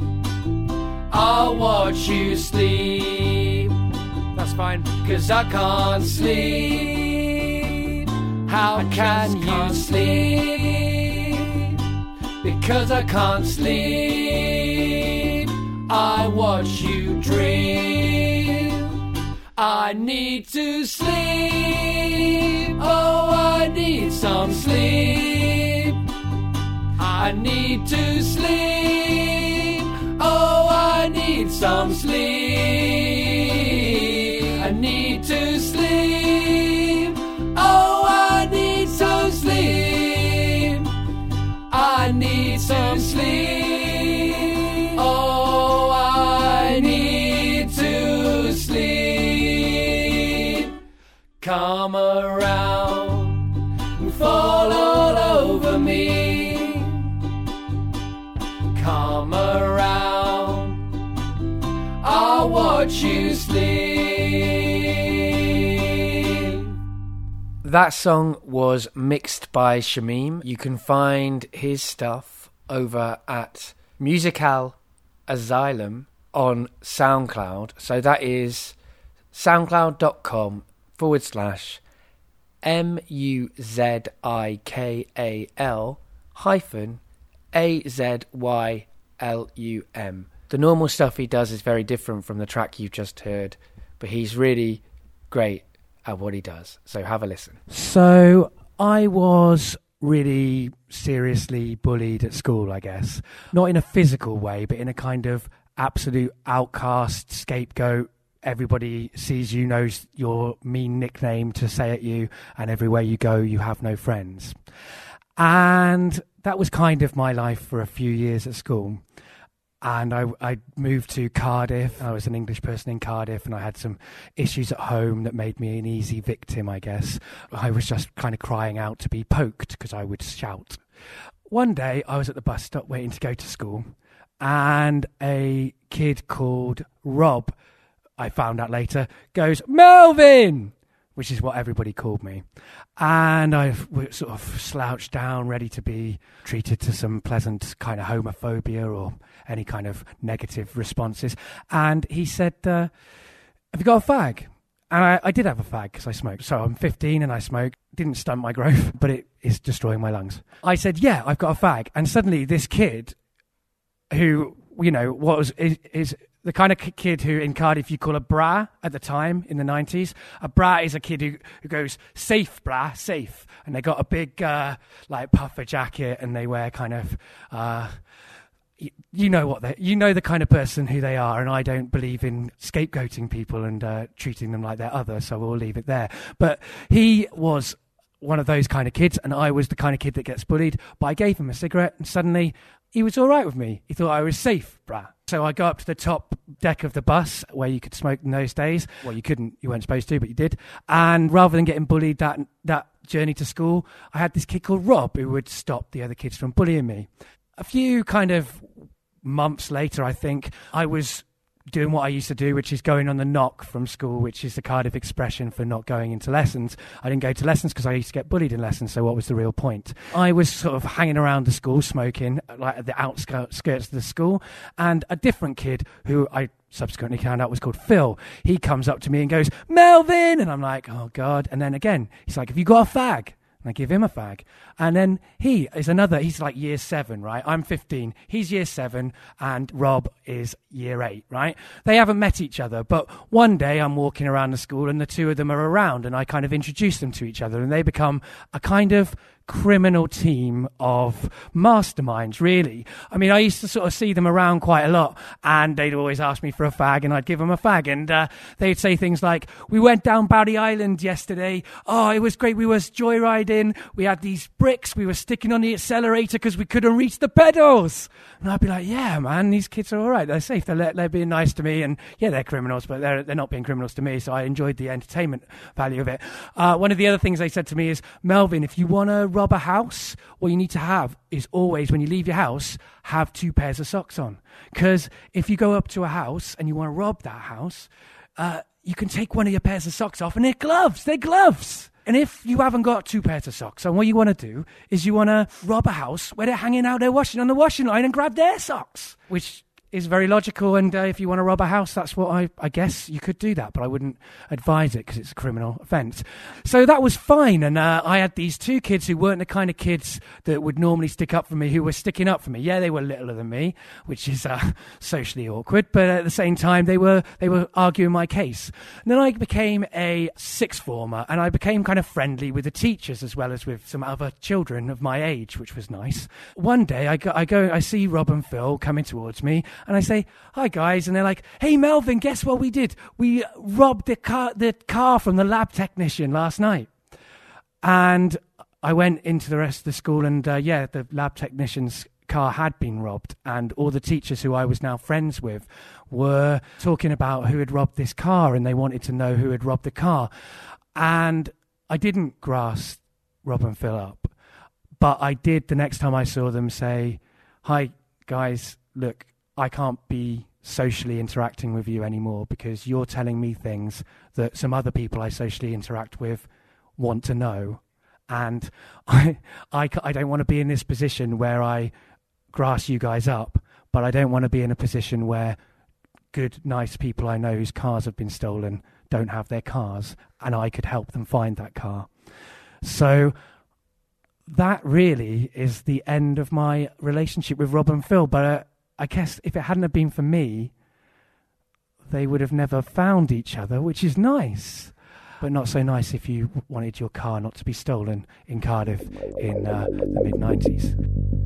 Speaker 2: I'll watch you sleep.
Speaker 3: That's fine.
Speaker 2: Cause I can't sleep. How I can you sleep? Because I can't sleep. I watch you dream. I need to sleep. Oh, I need some sleep. I need to sleep. Oh, I need some sleep.
Speaker 3: That song was mixed by Shamim. You can find his stuff over at Muzikal Azylum on SoundCloud. So that is soundcloud.com forward slash M U Z I K A L hyphen A Z Y L U M. The normal stuff he does is very different from the track you've just heard, but he's really great at what he does. So have a listen.
Speaker 1: So I was really seriously bullied at school, I guess. Not in a physical way, but in a kind of absolute outcast, scapegoat. Everybody sees you, knows your mean nickname to say at you, and everywhere you go, you have no friends. And that was kind of my life for a few years at school. And I, I moved to Cardiff. I was an English person in Cardiff, and I had some issues at home that made me an easy victim, I guess. I was just kind of crying out to be poked because I would shout. One day, I was at the bus stop waiting to go to school, and a kid called Rob, I found out later, goes, Melvin! Which is what everybody called me. And I sort of slouched down, ready to be treated to some pleasant kind of homophobia or any kind of negative responses. And he said, uh, Have you got a fag? And I, I did have a fag because I smoked. So I'm 15 and I smoke. Didn't stunt my growth, *laughs* but it is destroying my lungs. I said, Yeah, I've got a fag. And suddenly this kid who, you know, was is, is the kind of kid who in Cardiff you call a bra at the time in the 90s. A bra is a kid who, who goes safe, bra, safe. And they got a big, uh, like, puffer jacket and they wear kind of, uh, you know what they, you know the kind of person who they are, and I don't believe in scapegoating people and uh, treating them like they're other, so we'll leave it there. But he was one of those kind of kids, and I was the kind of kid that gets bullied. But I gave him a cigarette, and suddenly he was all right with me. He thought I was safe, bruh. So I go up to the top deck of the bus where you could smoke in those days. Well, you couldn't, you weren't supposed to, but you did. And rather than getting bullied that that journey to school, I had this kid called Rob who would stop the other kids from bullying me. A few kind of months later, I think I was doing what I used to do, which is going on the knock from school, which is the Cardiff expression for not going into lessons. I didn't go to lessons because I used to get bullied in lessons, so what was the real point? I was sort of hanging around the school, smoking, like at the outskirts of the school, and a different kid who I subsequently found out was called Phil. He comes up to me and goes, Melvin! And I'm like, oh God. And then again, he's like, have you got a fag? And I give him a fag. And then he is another, he's like year seven, right? I'm 15. He's year seven, and Rob is year eight, right? They haven't met each other, but one day I'm walking around the school and the two of them are around, and I kind of introduce them to each other, and they become a kind of criminal team of masterminds, really. I mean, I used to sort of see them around quite a lot, and they'd always ask me for a fag, and I'd give them a fag. And uh, they'd say things like, We went down Barry Island yesterday. Oh, it was great. We was joyriding. We had these bricks. We were sticking on the accelerator because we couldn't reach the pedals. And I'd be like, Yeah, man, these kids are all right. They're safe. They're, they're being nice to me. And yeah, they're criminals, but they're, they're not being criminals to me. So I enjoyed the entertainment value of it. Uh, one of the other things they said to me is, Melvin, if you want to rob a house, what you need to have is always, when you leave your house, have two pairs of socks on. Because if you go up to a house and you want to rob that house, uh, you can take one of your pairs of socks off and they're gloves. They're gloves. And if you haven't got two pairs of socks, and what you want to do is you want to rob a house where they're hanging out there washing on the washing line and grab their socks, which is very logical. And uh, if you want to rob a house, that's what I, I guess you could do that, but I wouldn't advise it because it's a criminal offence. So that was fine. And uh, I had these two kids who weren't the kind of kids that would normally stick up for me, who were sticking up for me. Yeah, they were littler than me, which is uh, *laughs* socially awkward, but at the same time, they were they were arguing my case. And then I became a sixth former, and I became kind of friendly with the teachers as well as with some other children of my age, which was nice. One day, I go, I go, I see Rob and Phil coming towards me and I say, "Hi guys," and they're like, "Hey Melvin, guess what we did? We robbed the car, the car from the lab technician last night." And I went into the rest of the school, and uh, yeah, the lab technician's car had been robbed, and all the teachers who I was now friends with were talking about who had robbed this car, and they wanted to know who had robbed the car. And I didn't grasp Rob and Phil up, but I did the next time I saw them say, "Hi guys, look, I can't be socially interacting with you anymore because you're telling me things that some other people I socially interact with want to know. And *laughs* I, I, I don't want to be in this position where I grass you guys up, but I don't want to be in a position where good, nice people I know whose cars have been stolen don't have their cars, and I could help them find that car. So that really is the end of my relationship with Rob and Phil. But uh, I guess if it hadn't have been for me, they would have never found each other, which is nice. But not so nice if you wanted your car not to be stolen in Cardiff in uh, the mid 90s.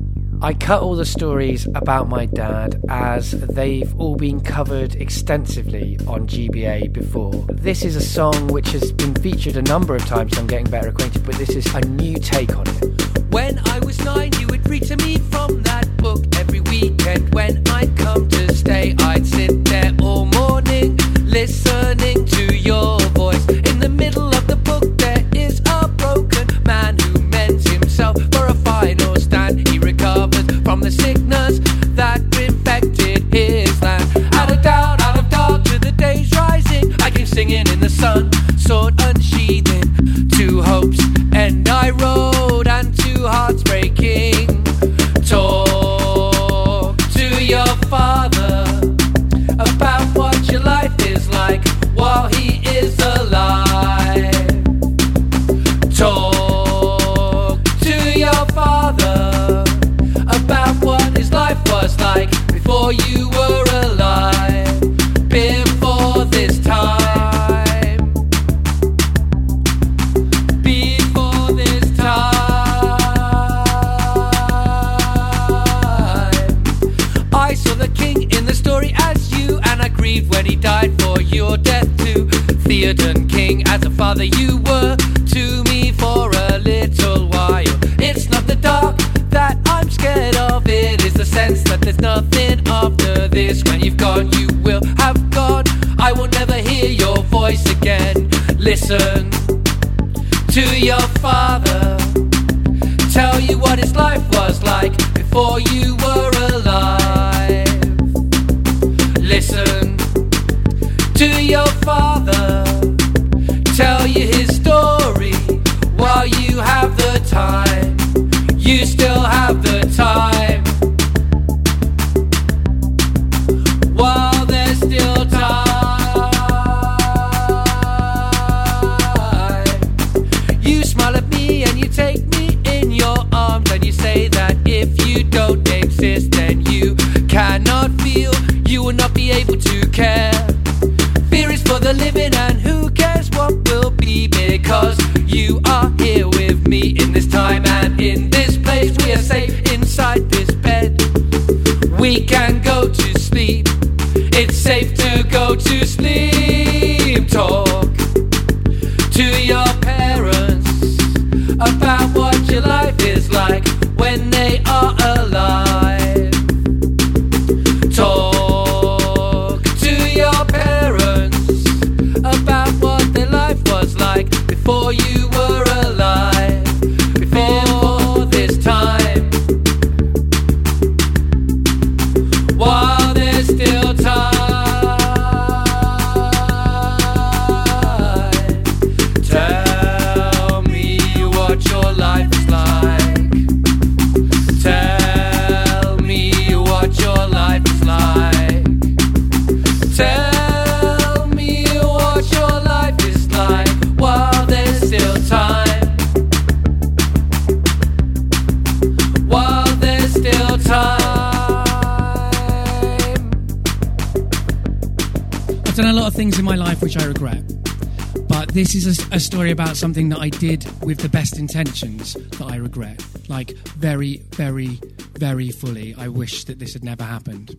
Speaker 4: I cut all the stories about my dad as they've all been covered extensively on GBA before. This is a song which has been featured a number of times, I'm getting better acquainted, but this is a new take on it.
Speaker 2: When I was nine, you would read to me from that book every weekend. When I'd come to stay, I'd sit there all morning listening to your voice. In the middle from the sickness that infected his land.
Speaker 5: This is
Speaker 1: a, a story about something that I did with the best intentions that I regret. Like, very, very, very fully. I wish that this had never happened.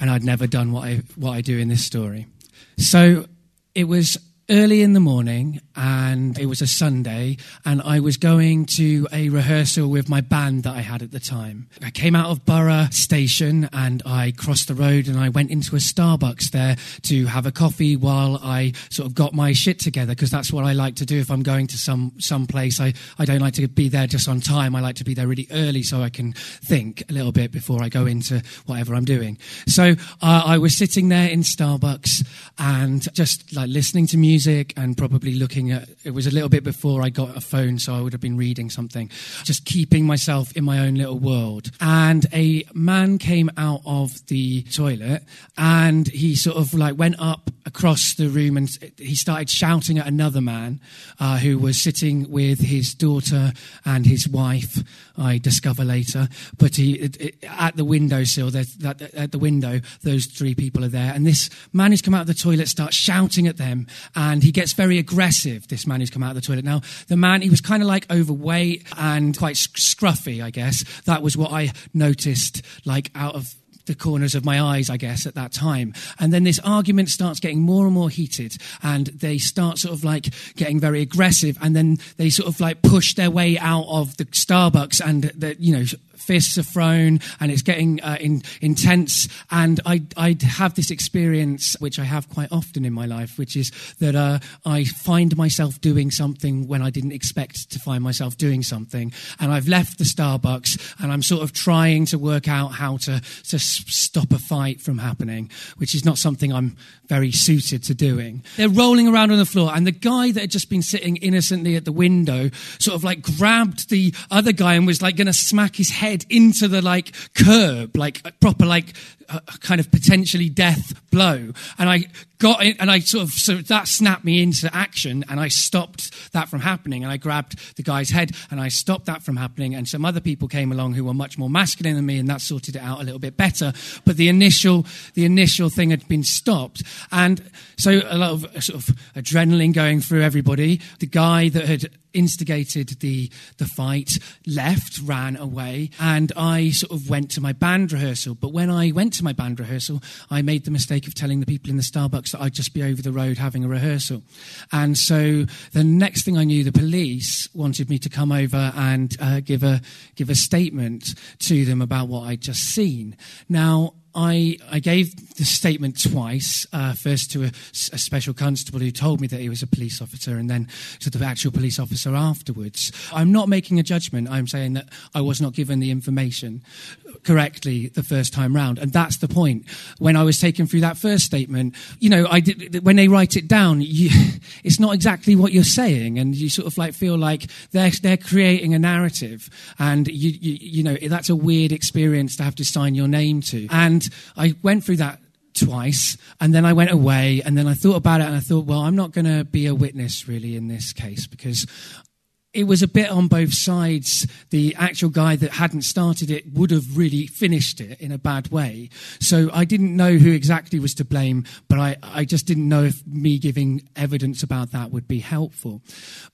Speaker 1: And I'd never done what I, what I do in this story. So it was early in the morning and it was a Sunday and I was going to a rehearsal with my band that I had at the time. I came out of Borough Station and I crossed the road and I went into a Starbucks there to have a coffee while I sort of got my shit together because that's what I like to do if I'm going to some some place. I, I don't like to be there just on time. I like to be there really early so I can think a little bit before I go into whatever I'm doing. So uh, I was sitting there in Starbucks and just like listening to music and probably looking at it was a little bit before I got a phone, so I would have been reading something, just keeping myself in my own little world. And a man came out of the toilet and he sort of like went up across the room and he started shouting at another man uh, who was sitting with his daughter and his wife. I discover later, but he it, it, at the windowsill. At the window. Those three people are there, and this man who's come out of the toilet starts shouting at them, and he gets very aggressive. This man who's come out of the toilet. Now, the man he was kind of like overweight and quite scruffy, I guess. That was what I noticed, like out of the corners of my eyes, I guess, at that time. And then this argument starts getting more and more heated, and they start sort of like getting very aggressive, and then they sort of like push their way out of the Starbucks, and the, you know, fists are thrown and it's getting uh, in, intense. And I, I have this experience, which I have quite often in my life, which is that uh, I find myself doing something when I didn't expect to find myself doing something. And I've left the Starbucks and I'm sort of trying to work out how to, to stop a fight from happening, which is not something I'm very suited to doing. They're rolling around on the floor, and the guy that had just been sitting innocently at the window sort of like grabbed the other guy and was like going to smack his head into the like curb, like proper like a kind of potentially death blow. And I got it, and I sort of so that snapped me into action, and I stopped that from happening. And I grabbed the guy's head, and I stopped that from happening. And some other people came along who were much more masculine than me, and that sorted it out a little bit better. But the initial the initial thing had been stopped, and so a lot of sort of adrenaline going through everybody. The guy that had instigated the the fight left ran away and i sort of went to my band rehearsal but when i went to my band rehearsal i made the mistake of telling the people in the starbucks that I'd just be over the road having a rehearsal. And so the next thing I knew, the police wanted me to come over and uh, give a give a statement to them about what I'd just seen. Now. I, I gave the statement twice, uh, first to a, a, special constable who told me that he was a police officer, and then to the actual police officer afterwards. I'm not making a judgment. I'm saying that I was not given the information correctly the first time round. And that's the point. When I was taken through that first statement, you know, I did, when they write it down, you, *laughs* it's not exactly what you're saying. And you sort of like feel like they're, they're creating a narrative. And you, you, you know, that's a weird experience to have to sign your name to. And I went through that twice and then I went away and then I thought about it and I thought, well, I'm not going to be a witness really in this case because it was a bit on both sides. The actual guy that hadn't started it would have really finished it in a bad way. So I didn't know who exactly was to blame, but I, I just didn't know if me giving evidence about that would be helpful.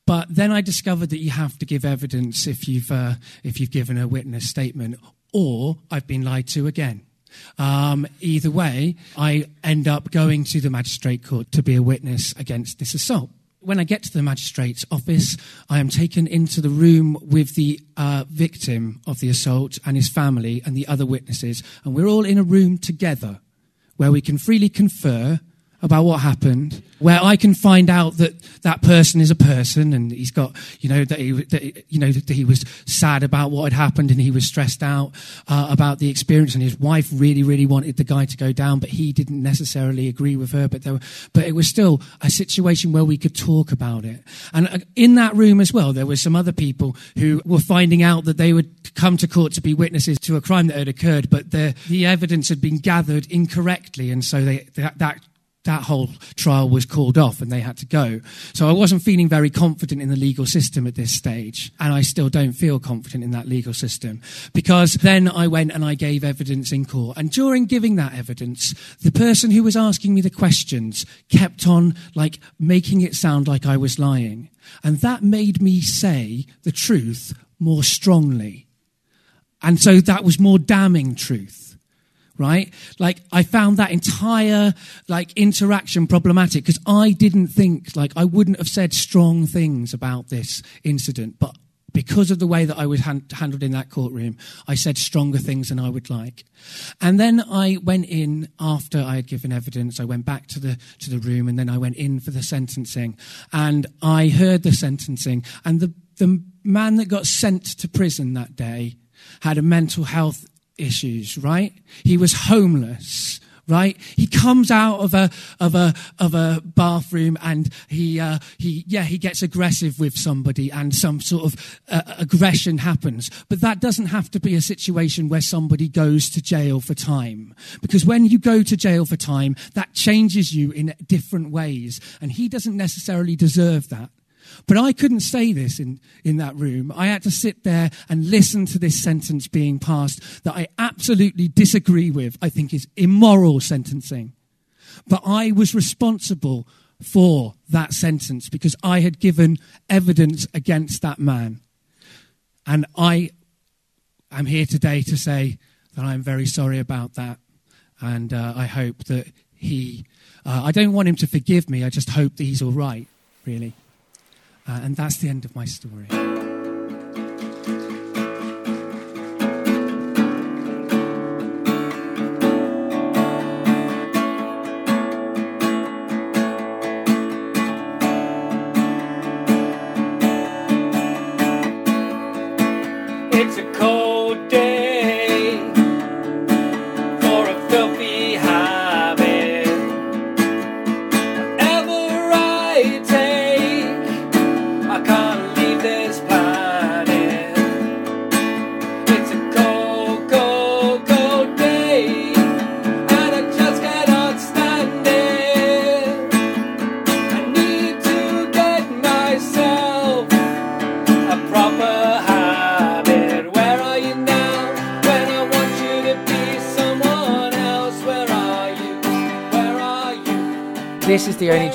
Speaker 1: But then I discovered that you have to give evidence if you've, uh, if you've given a witness statement, or I've been lied to again. Um, either way, I end up going to the magistrate court to be a witness against this assault. When I get to the magistrate's office, I am taken into the room with the uh, victim of the assault and his family and the other witnesses, and we're all in a room together where we can freely confer about what happened, where I can find out that that person is a person and he's got, you know, that he, that, you know, that he was sad about what had happened and he was stressed out uh, about the experience and his wife really, really wanted the guy to go down, but he didn't necessarily agree with her. But there, were, but it was still a situation where we could talk about it. And uh, in that room as well, there were some other people who were finding out that they would come to court to be witnesses to a crime that had occurred, but the, the evidence had been gathered incorrectly. And so they, that, that that whole trial was called off and they had to go. So I wasn't feeling very confident in the legal system at this stage. And I still don't feel confident in that legal system because then I went and I gave evidence in court. And during giving that evidence, the person who was asking me the questions kept on like making it sound like I was lying. And that made me say the truth more strongly. And so that was more damning truth right? Like I found that entire like interaction problematic because I didn't think like I wouldn't have said strong things about this incident, but because of the way that I was hand- handled in that courtroom, I said stronger things than I would like. And then I went in after I had given evidence. I went back to the to the room, and then I went in for the sentencing. And I heard the sentencing, and the the man that got sent to prison that day had a mental health issues, right? He was homeless, right? He comes out of a of a of a bathroom and he uh, he yeah he gets aggressive with somebody and some sort of uh, aggression happens. But that doesn't have to be a situation where somebody goes to jail for time because when you go to jail for time, that changes you in different ways, and he doesn't necessarily deserve that. But I couldn't say this in, in that room. I had to sit there and listen to this sentence being passed that I absolutely disagree with, I think is immoral sentencing. But I was responsible for that sentence because I had given evidence against that man. And I am here today to say that I'm very sorry about that. And uh, I hope that he, uh, I don't want him to forgive me, I just hope that he's all right, really. Uh, and that's the end of my story.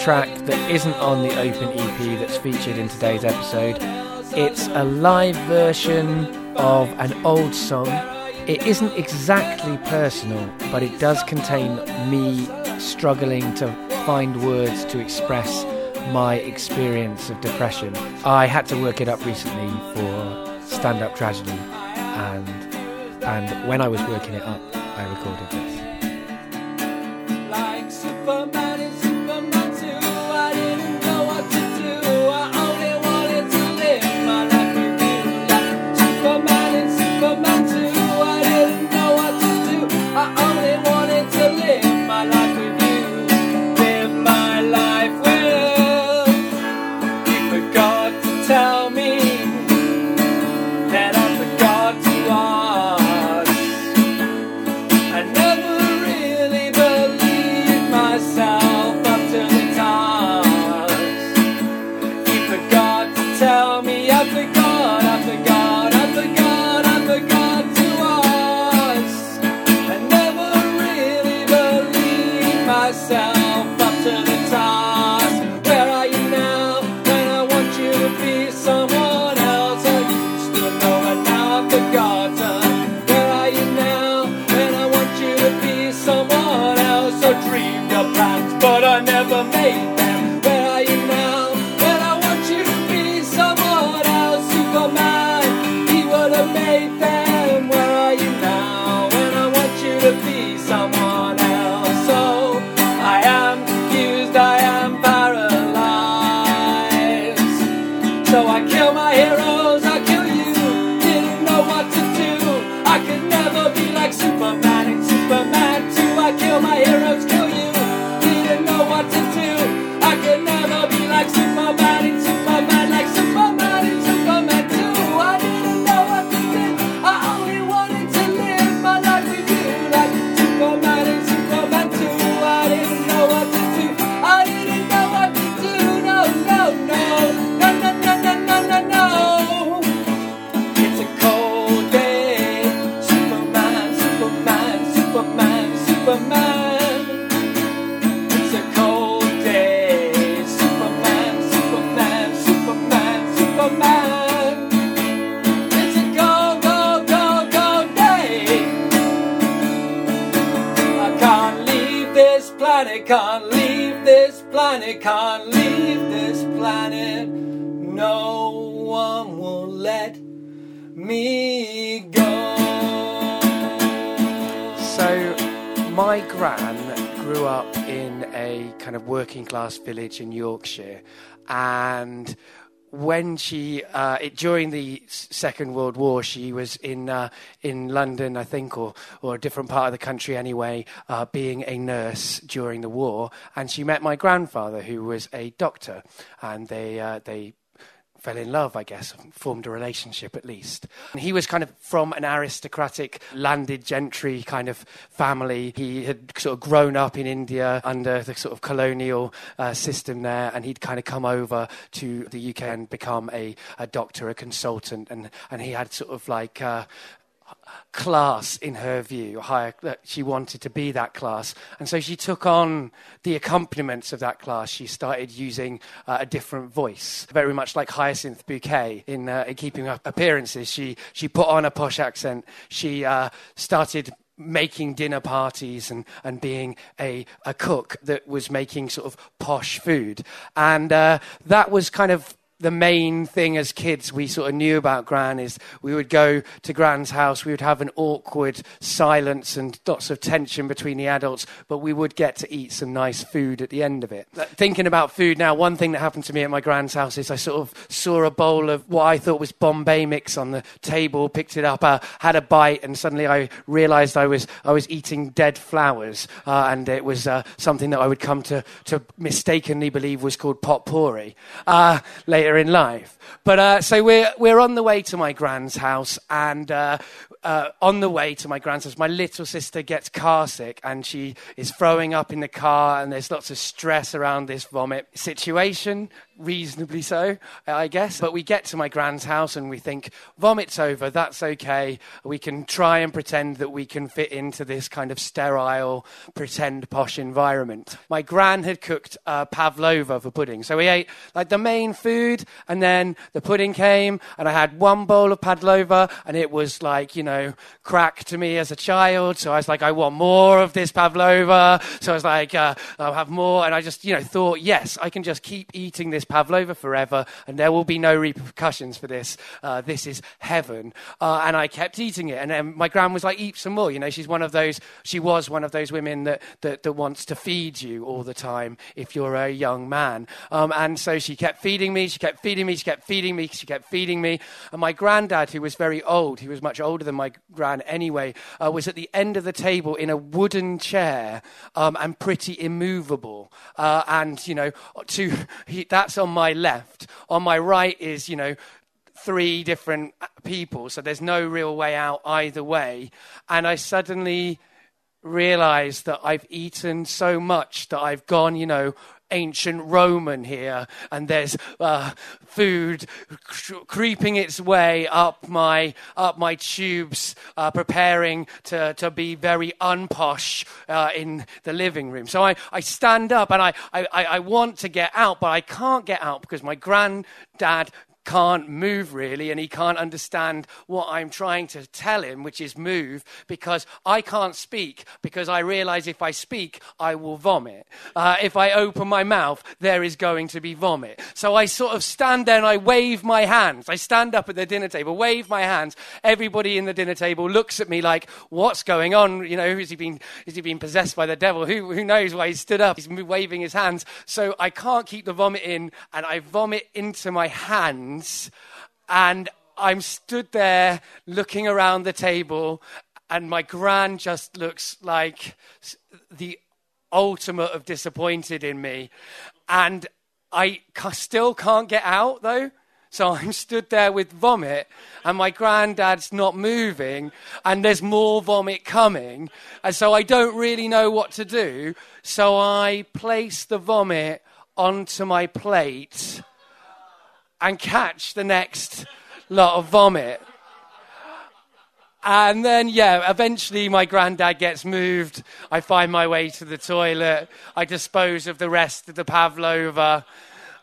Speaker 2: Track that isn't on the open EP that's featured in today's episode. It's a live version of an old song. It isn't exactly personal, but it does contain me struggling to find words to express my experience of depression. I had to work it up recently for stand up tragedy, and, and when I was working it up, I recorded this.
Speaker 5: Planet, can't leave this planet. No one will let me go.
Speaker 2: So, my gran grew up in a kind of working class village in Yorkshire, and when she uh, it, during the Second World War, she was in uh, in London, I think, or or a different part of the country anyway, uh, being a nurse during the war, and she met my grandfather, who was a doctor, and they uh, they fell in love, I guess, formed a relationship at least. He was kind of from an aristocratic landed gentry kind of family. He had sort of grown up in India under the sort of colonial uh, system there, and he'd kind of come over to the UK and become a, a doctor, a consultant, and, and he had sort of like. Uh, class in her view higher that she wanted to be that class. And so she took on the accompaniments of that class. She started using uh, a different voice very much like hyacinth bouquet in, uh, in keeping up appearances. She she put on a posh accent. She uh, started making dinner parties and, and being a, a cook that was making sort of posh food. And uh, that was kind of the main thing as kids we sort of knew about Gran is we would go to Gran's house, we would have an awkward silence and lots of tension between the adults, but we would get to eat some nice food at the end of it. Thinking about food now, one thing that happened to me at my Gran's house is I sort of saw a bowl of what I thought was Bombay mix on the table, picked it up, uh, had a bite, and suddenly I realized I was, I was eating dead flowers, uh, and it was uh, something that I would come to, to mistakenly believe was called potpourri uh, later in life. But uh, so we're, we're on the way to my grand's house, and uh, uh, on the way to my grand's house, my little sister gets car sick, and she is throwing up in the car, and there's lots of stress around this vomit situation.
Speaker 1: Reasonably so, I guess. But we get to my grand's house and we think, vomit's over, that's okay. We can try and pretend that we can fit into this kind of sterile, pretend posh environment. My gran had cooked uh, pavlova for pudding. So we ate like the main food and then the pudding came and I had one bowl of pavlova and it was like, you know, crack to me as a child. So I was like, I want more of this pavlova. So I was like, uh, I'll have more. And I just, you know, thought, yes, I can just keep eating this pavlova forever, and there will be no repercussions for this. Uh, this is heaven. Uh, and I kept eating it, and then my gran was like, "Eat some more." You know, she's one of those. She was one of those women that that, that wants to feed you all the time if you're a young man. Um, and so she kept feeding me. She kept feeding me. She kept feeding me. She kept feeding me. And my granddad, who was very old, he was much older than my gran anyway, uh, was at the end of the table in a wooden chair um, and pretty immovable. Uh, and you know, to he, that's on my left. On my right is, you know, three different people. So there's no real way out either way. And I suddenly realized that I've eaten so much that I've gone, you know, ancient Roman here, and there's uh, food cr- creeping its way up my up my tubes, uh, preparing to, to be very unposh uh, in the living room. So I, I stand up and I, I, I want to get out, but I can't get out because my granddad can't move really, and he can't understand what I'm trying to tell him, which is move, because I can't speak, because I realize if I speak, I will vomit. Uh, if I open my mouth, there is going to be vomit. So I sort of stand there and I wave my hands. I stand up at the dinner table, wave my hands. Everybody in the dinner table looks at me like, what's going on? You know, has he been, has he been possessed by the devil? Who, who knows why he stood up? He's waving his hands. So I can't keep the vomit in, and I vomit into my hands and I'm stood there looking around the table, and my gran just looks like the ultimate of disappointed in me. And I still can't get out, though. So *laughs* I'm stood there with vomit, and my granddad's not moving, and there's more vomit coming. And so I don't really know what to do. So I place the vomit onto my plate and catch the next lot of vomit. And then, yeah, eventually my granddad gets moved. I find my way to the toilet. I dispose of the rest of the pavlova.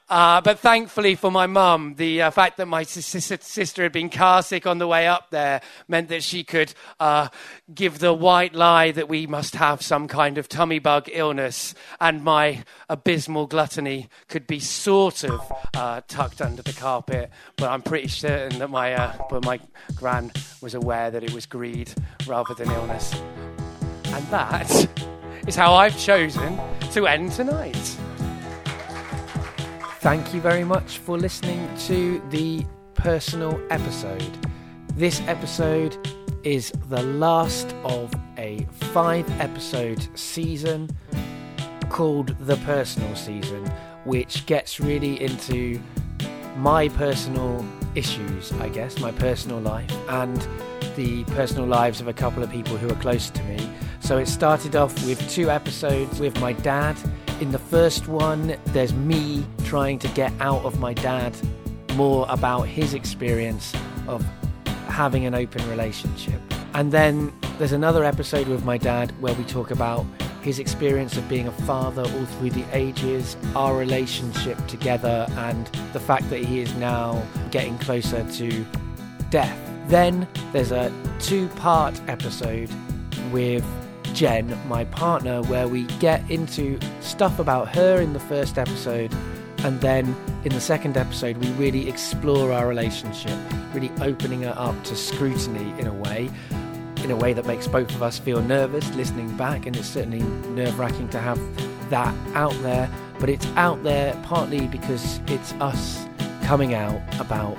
Speaker 1: Uh, but thankfully for my mum, the uh, fact that my sister had been car sick on the way up there meant that she could uh, give the white lie that we must have some kind of tummy bug illness, and my abysmal gluttony could be sort of uh, tucked under the carpet. But I'm pretty certain that my, uh, but my gran was aware that it was greed rather than illness. And that *laughs* is how I've chosen to end tonight. Thank you very much for listening to the personal episode. This episode is the last of a five episode season called the personal season, which gets really into my personal issues, I guess, my personal life, and the personal lives of a couple of people who are close to me. So it started off with two episodes with my dad in the first one, there's me trying to get out of my dad more about his experience of having an open relationship. And then there's another episode with my dad where we talk about his experience of being a father all through the ages, our relationship together, and the fact that he is now getting closer to death. Then there's a two part episode with Jen, my partner, where we get into stuff about her in the first episode, and then in the second episode, we really explore our relationship, really opening it up to scrutiny in a way, in a way that makes both of us feel nervous listening back, and it's certainly nerve wracking to have that out there. But it's out there partly because it's us coming out about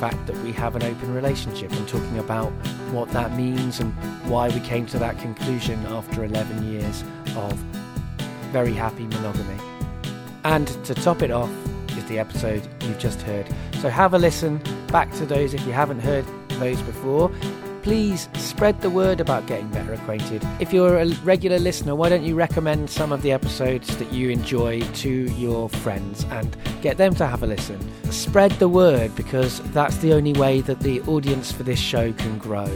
Speaker 1: fact that we have an open relationship and talking about what that means and why we came to that conclusion after 11 years of very happy monogamy. And to top it off is the episode you've just heard. So have a listen back to those if you haven't heard those before.
Speaker 2: Please spread the word about getting better acquainted. If you're a regular listener, why don't you recommend some of the episodes that you enjoy to your friends and get them to have a listen? Spread the word because that's the only way that the audience for this show can grow.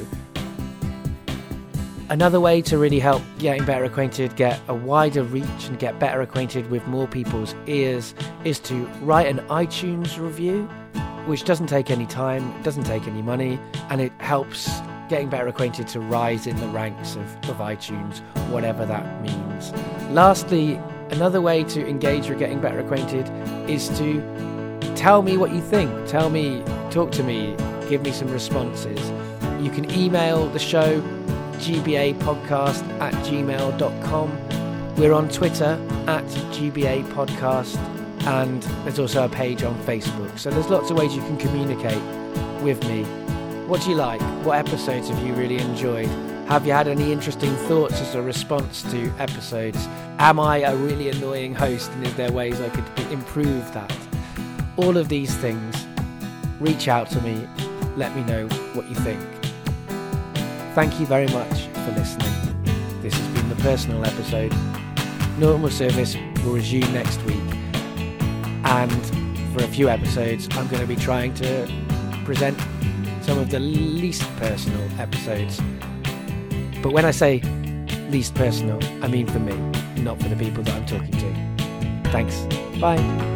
Speaker 2: Another way to really help getting better acquainted, get a wider reach, and get better acquainted with more people's ears is to write an iTunes review, which doesn't take any time, doesn't take any money, and it helps getting better acquainted to rise in the ranks of, of iTunes, whatever that means. Lastly, another way to engage with getting better acquainted is to tell me what you think. Tell me, talk to me, give me some responses. You can email the show gbapodcast at gmail.com. We're on Twitter at GBA Podcast, and there's also a page on Facebook. So there's lots of ways you can communicate with me. What do you like? What episodes have you really enjoyed? Have you had any interesting thoughts as a response to episodes? Am I a really annoying host, and is there ways I could improve that? All of these things, reach out to me, let me know what you think. Thank you very much for listening. This has been the personal episode. Normal service will resume next week. And for a few episodes, I'm going to be trying to present some of the least personal episodes. But when I say least personal, I mean for me, not for the people that I'm talking to. Thanks. Bye.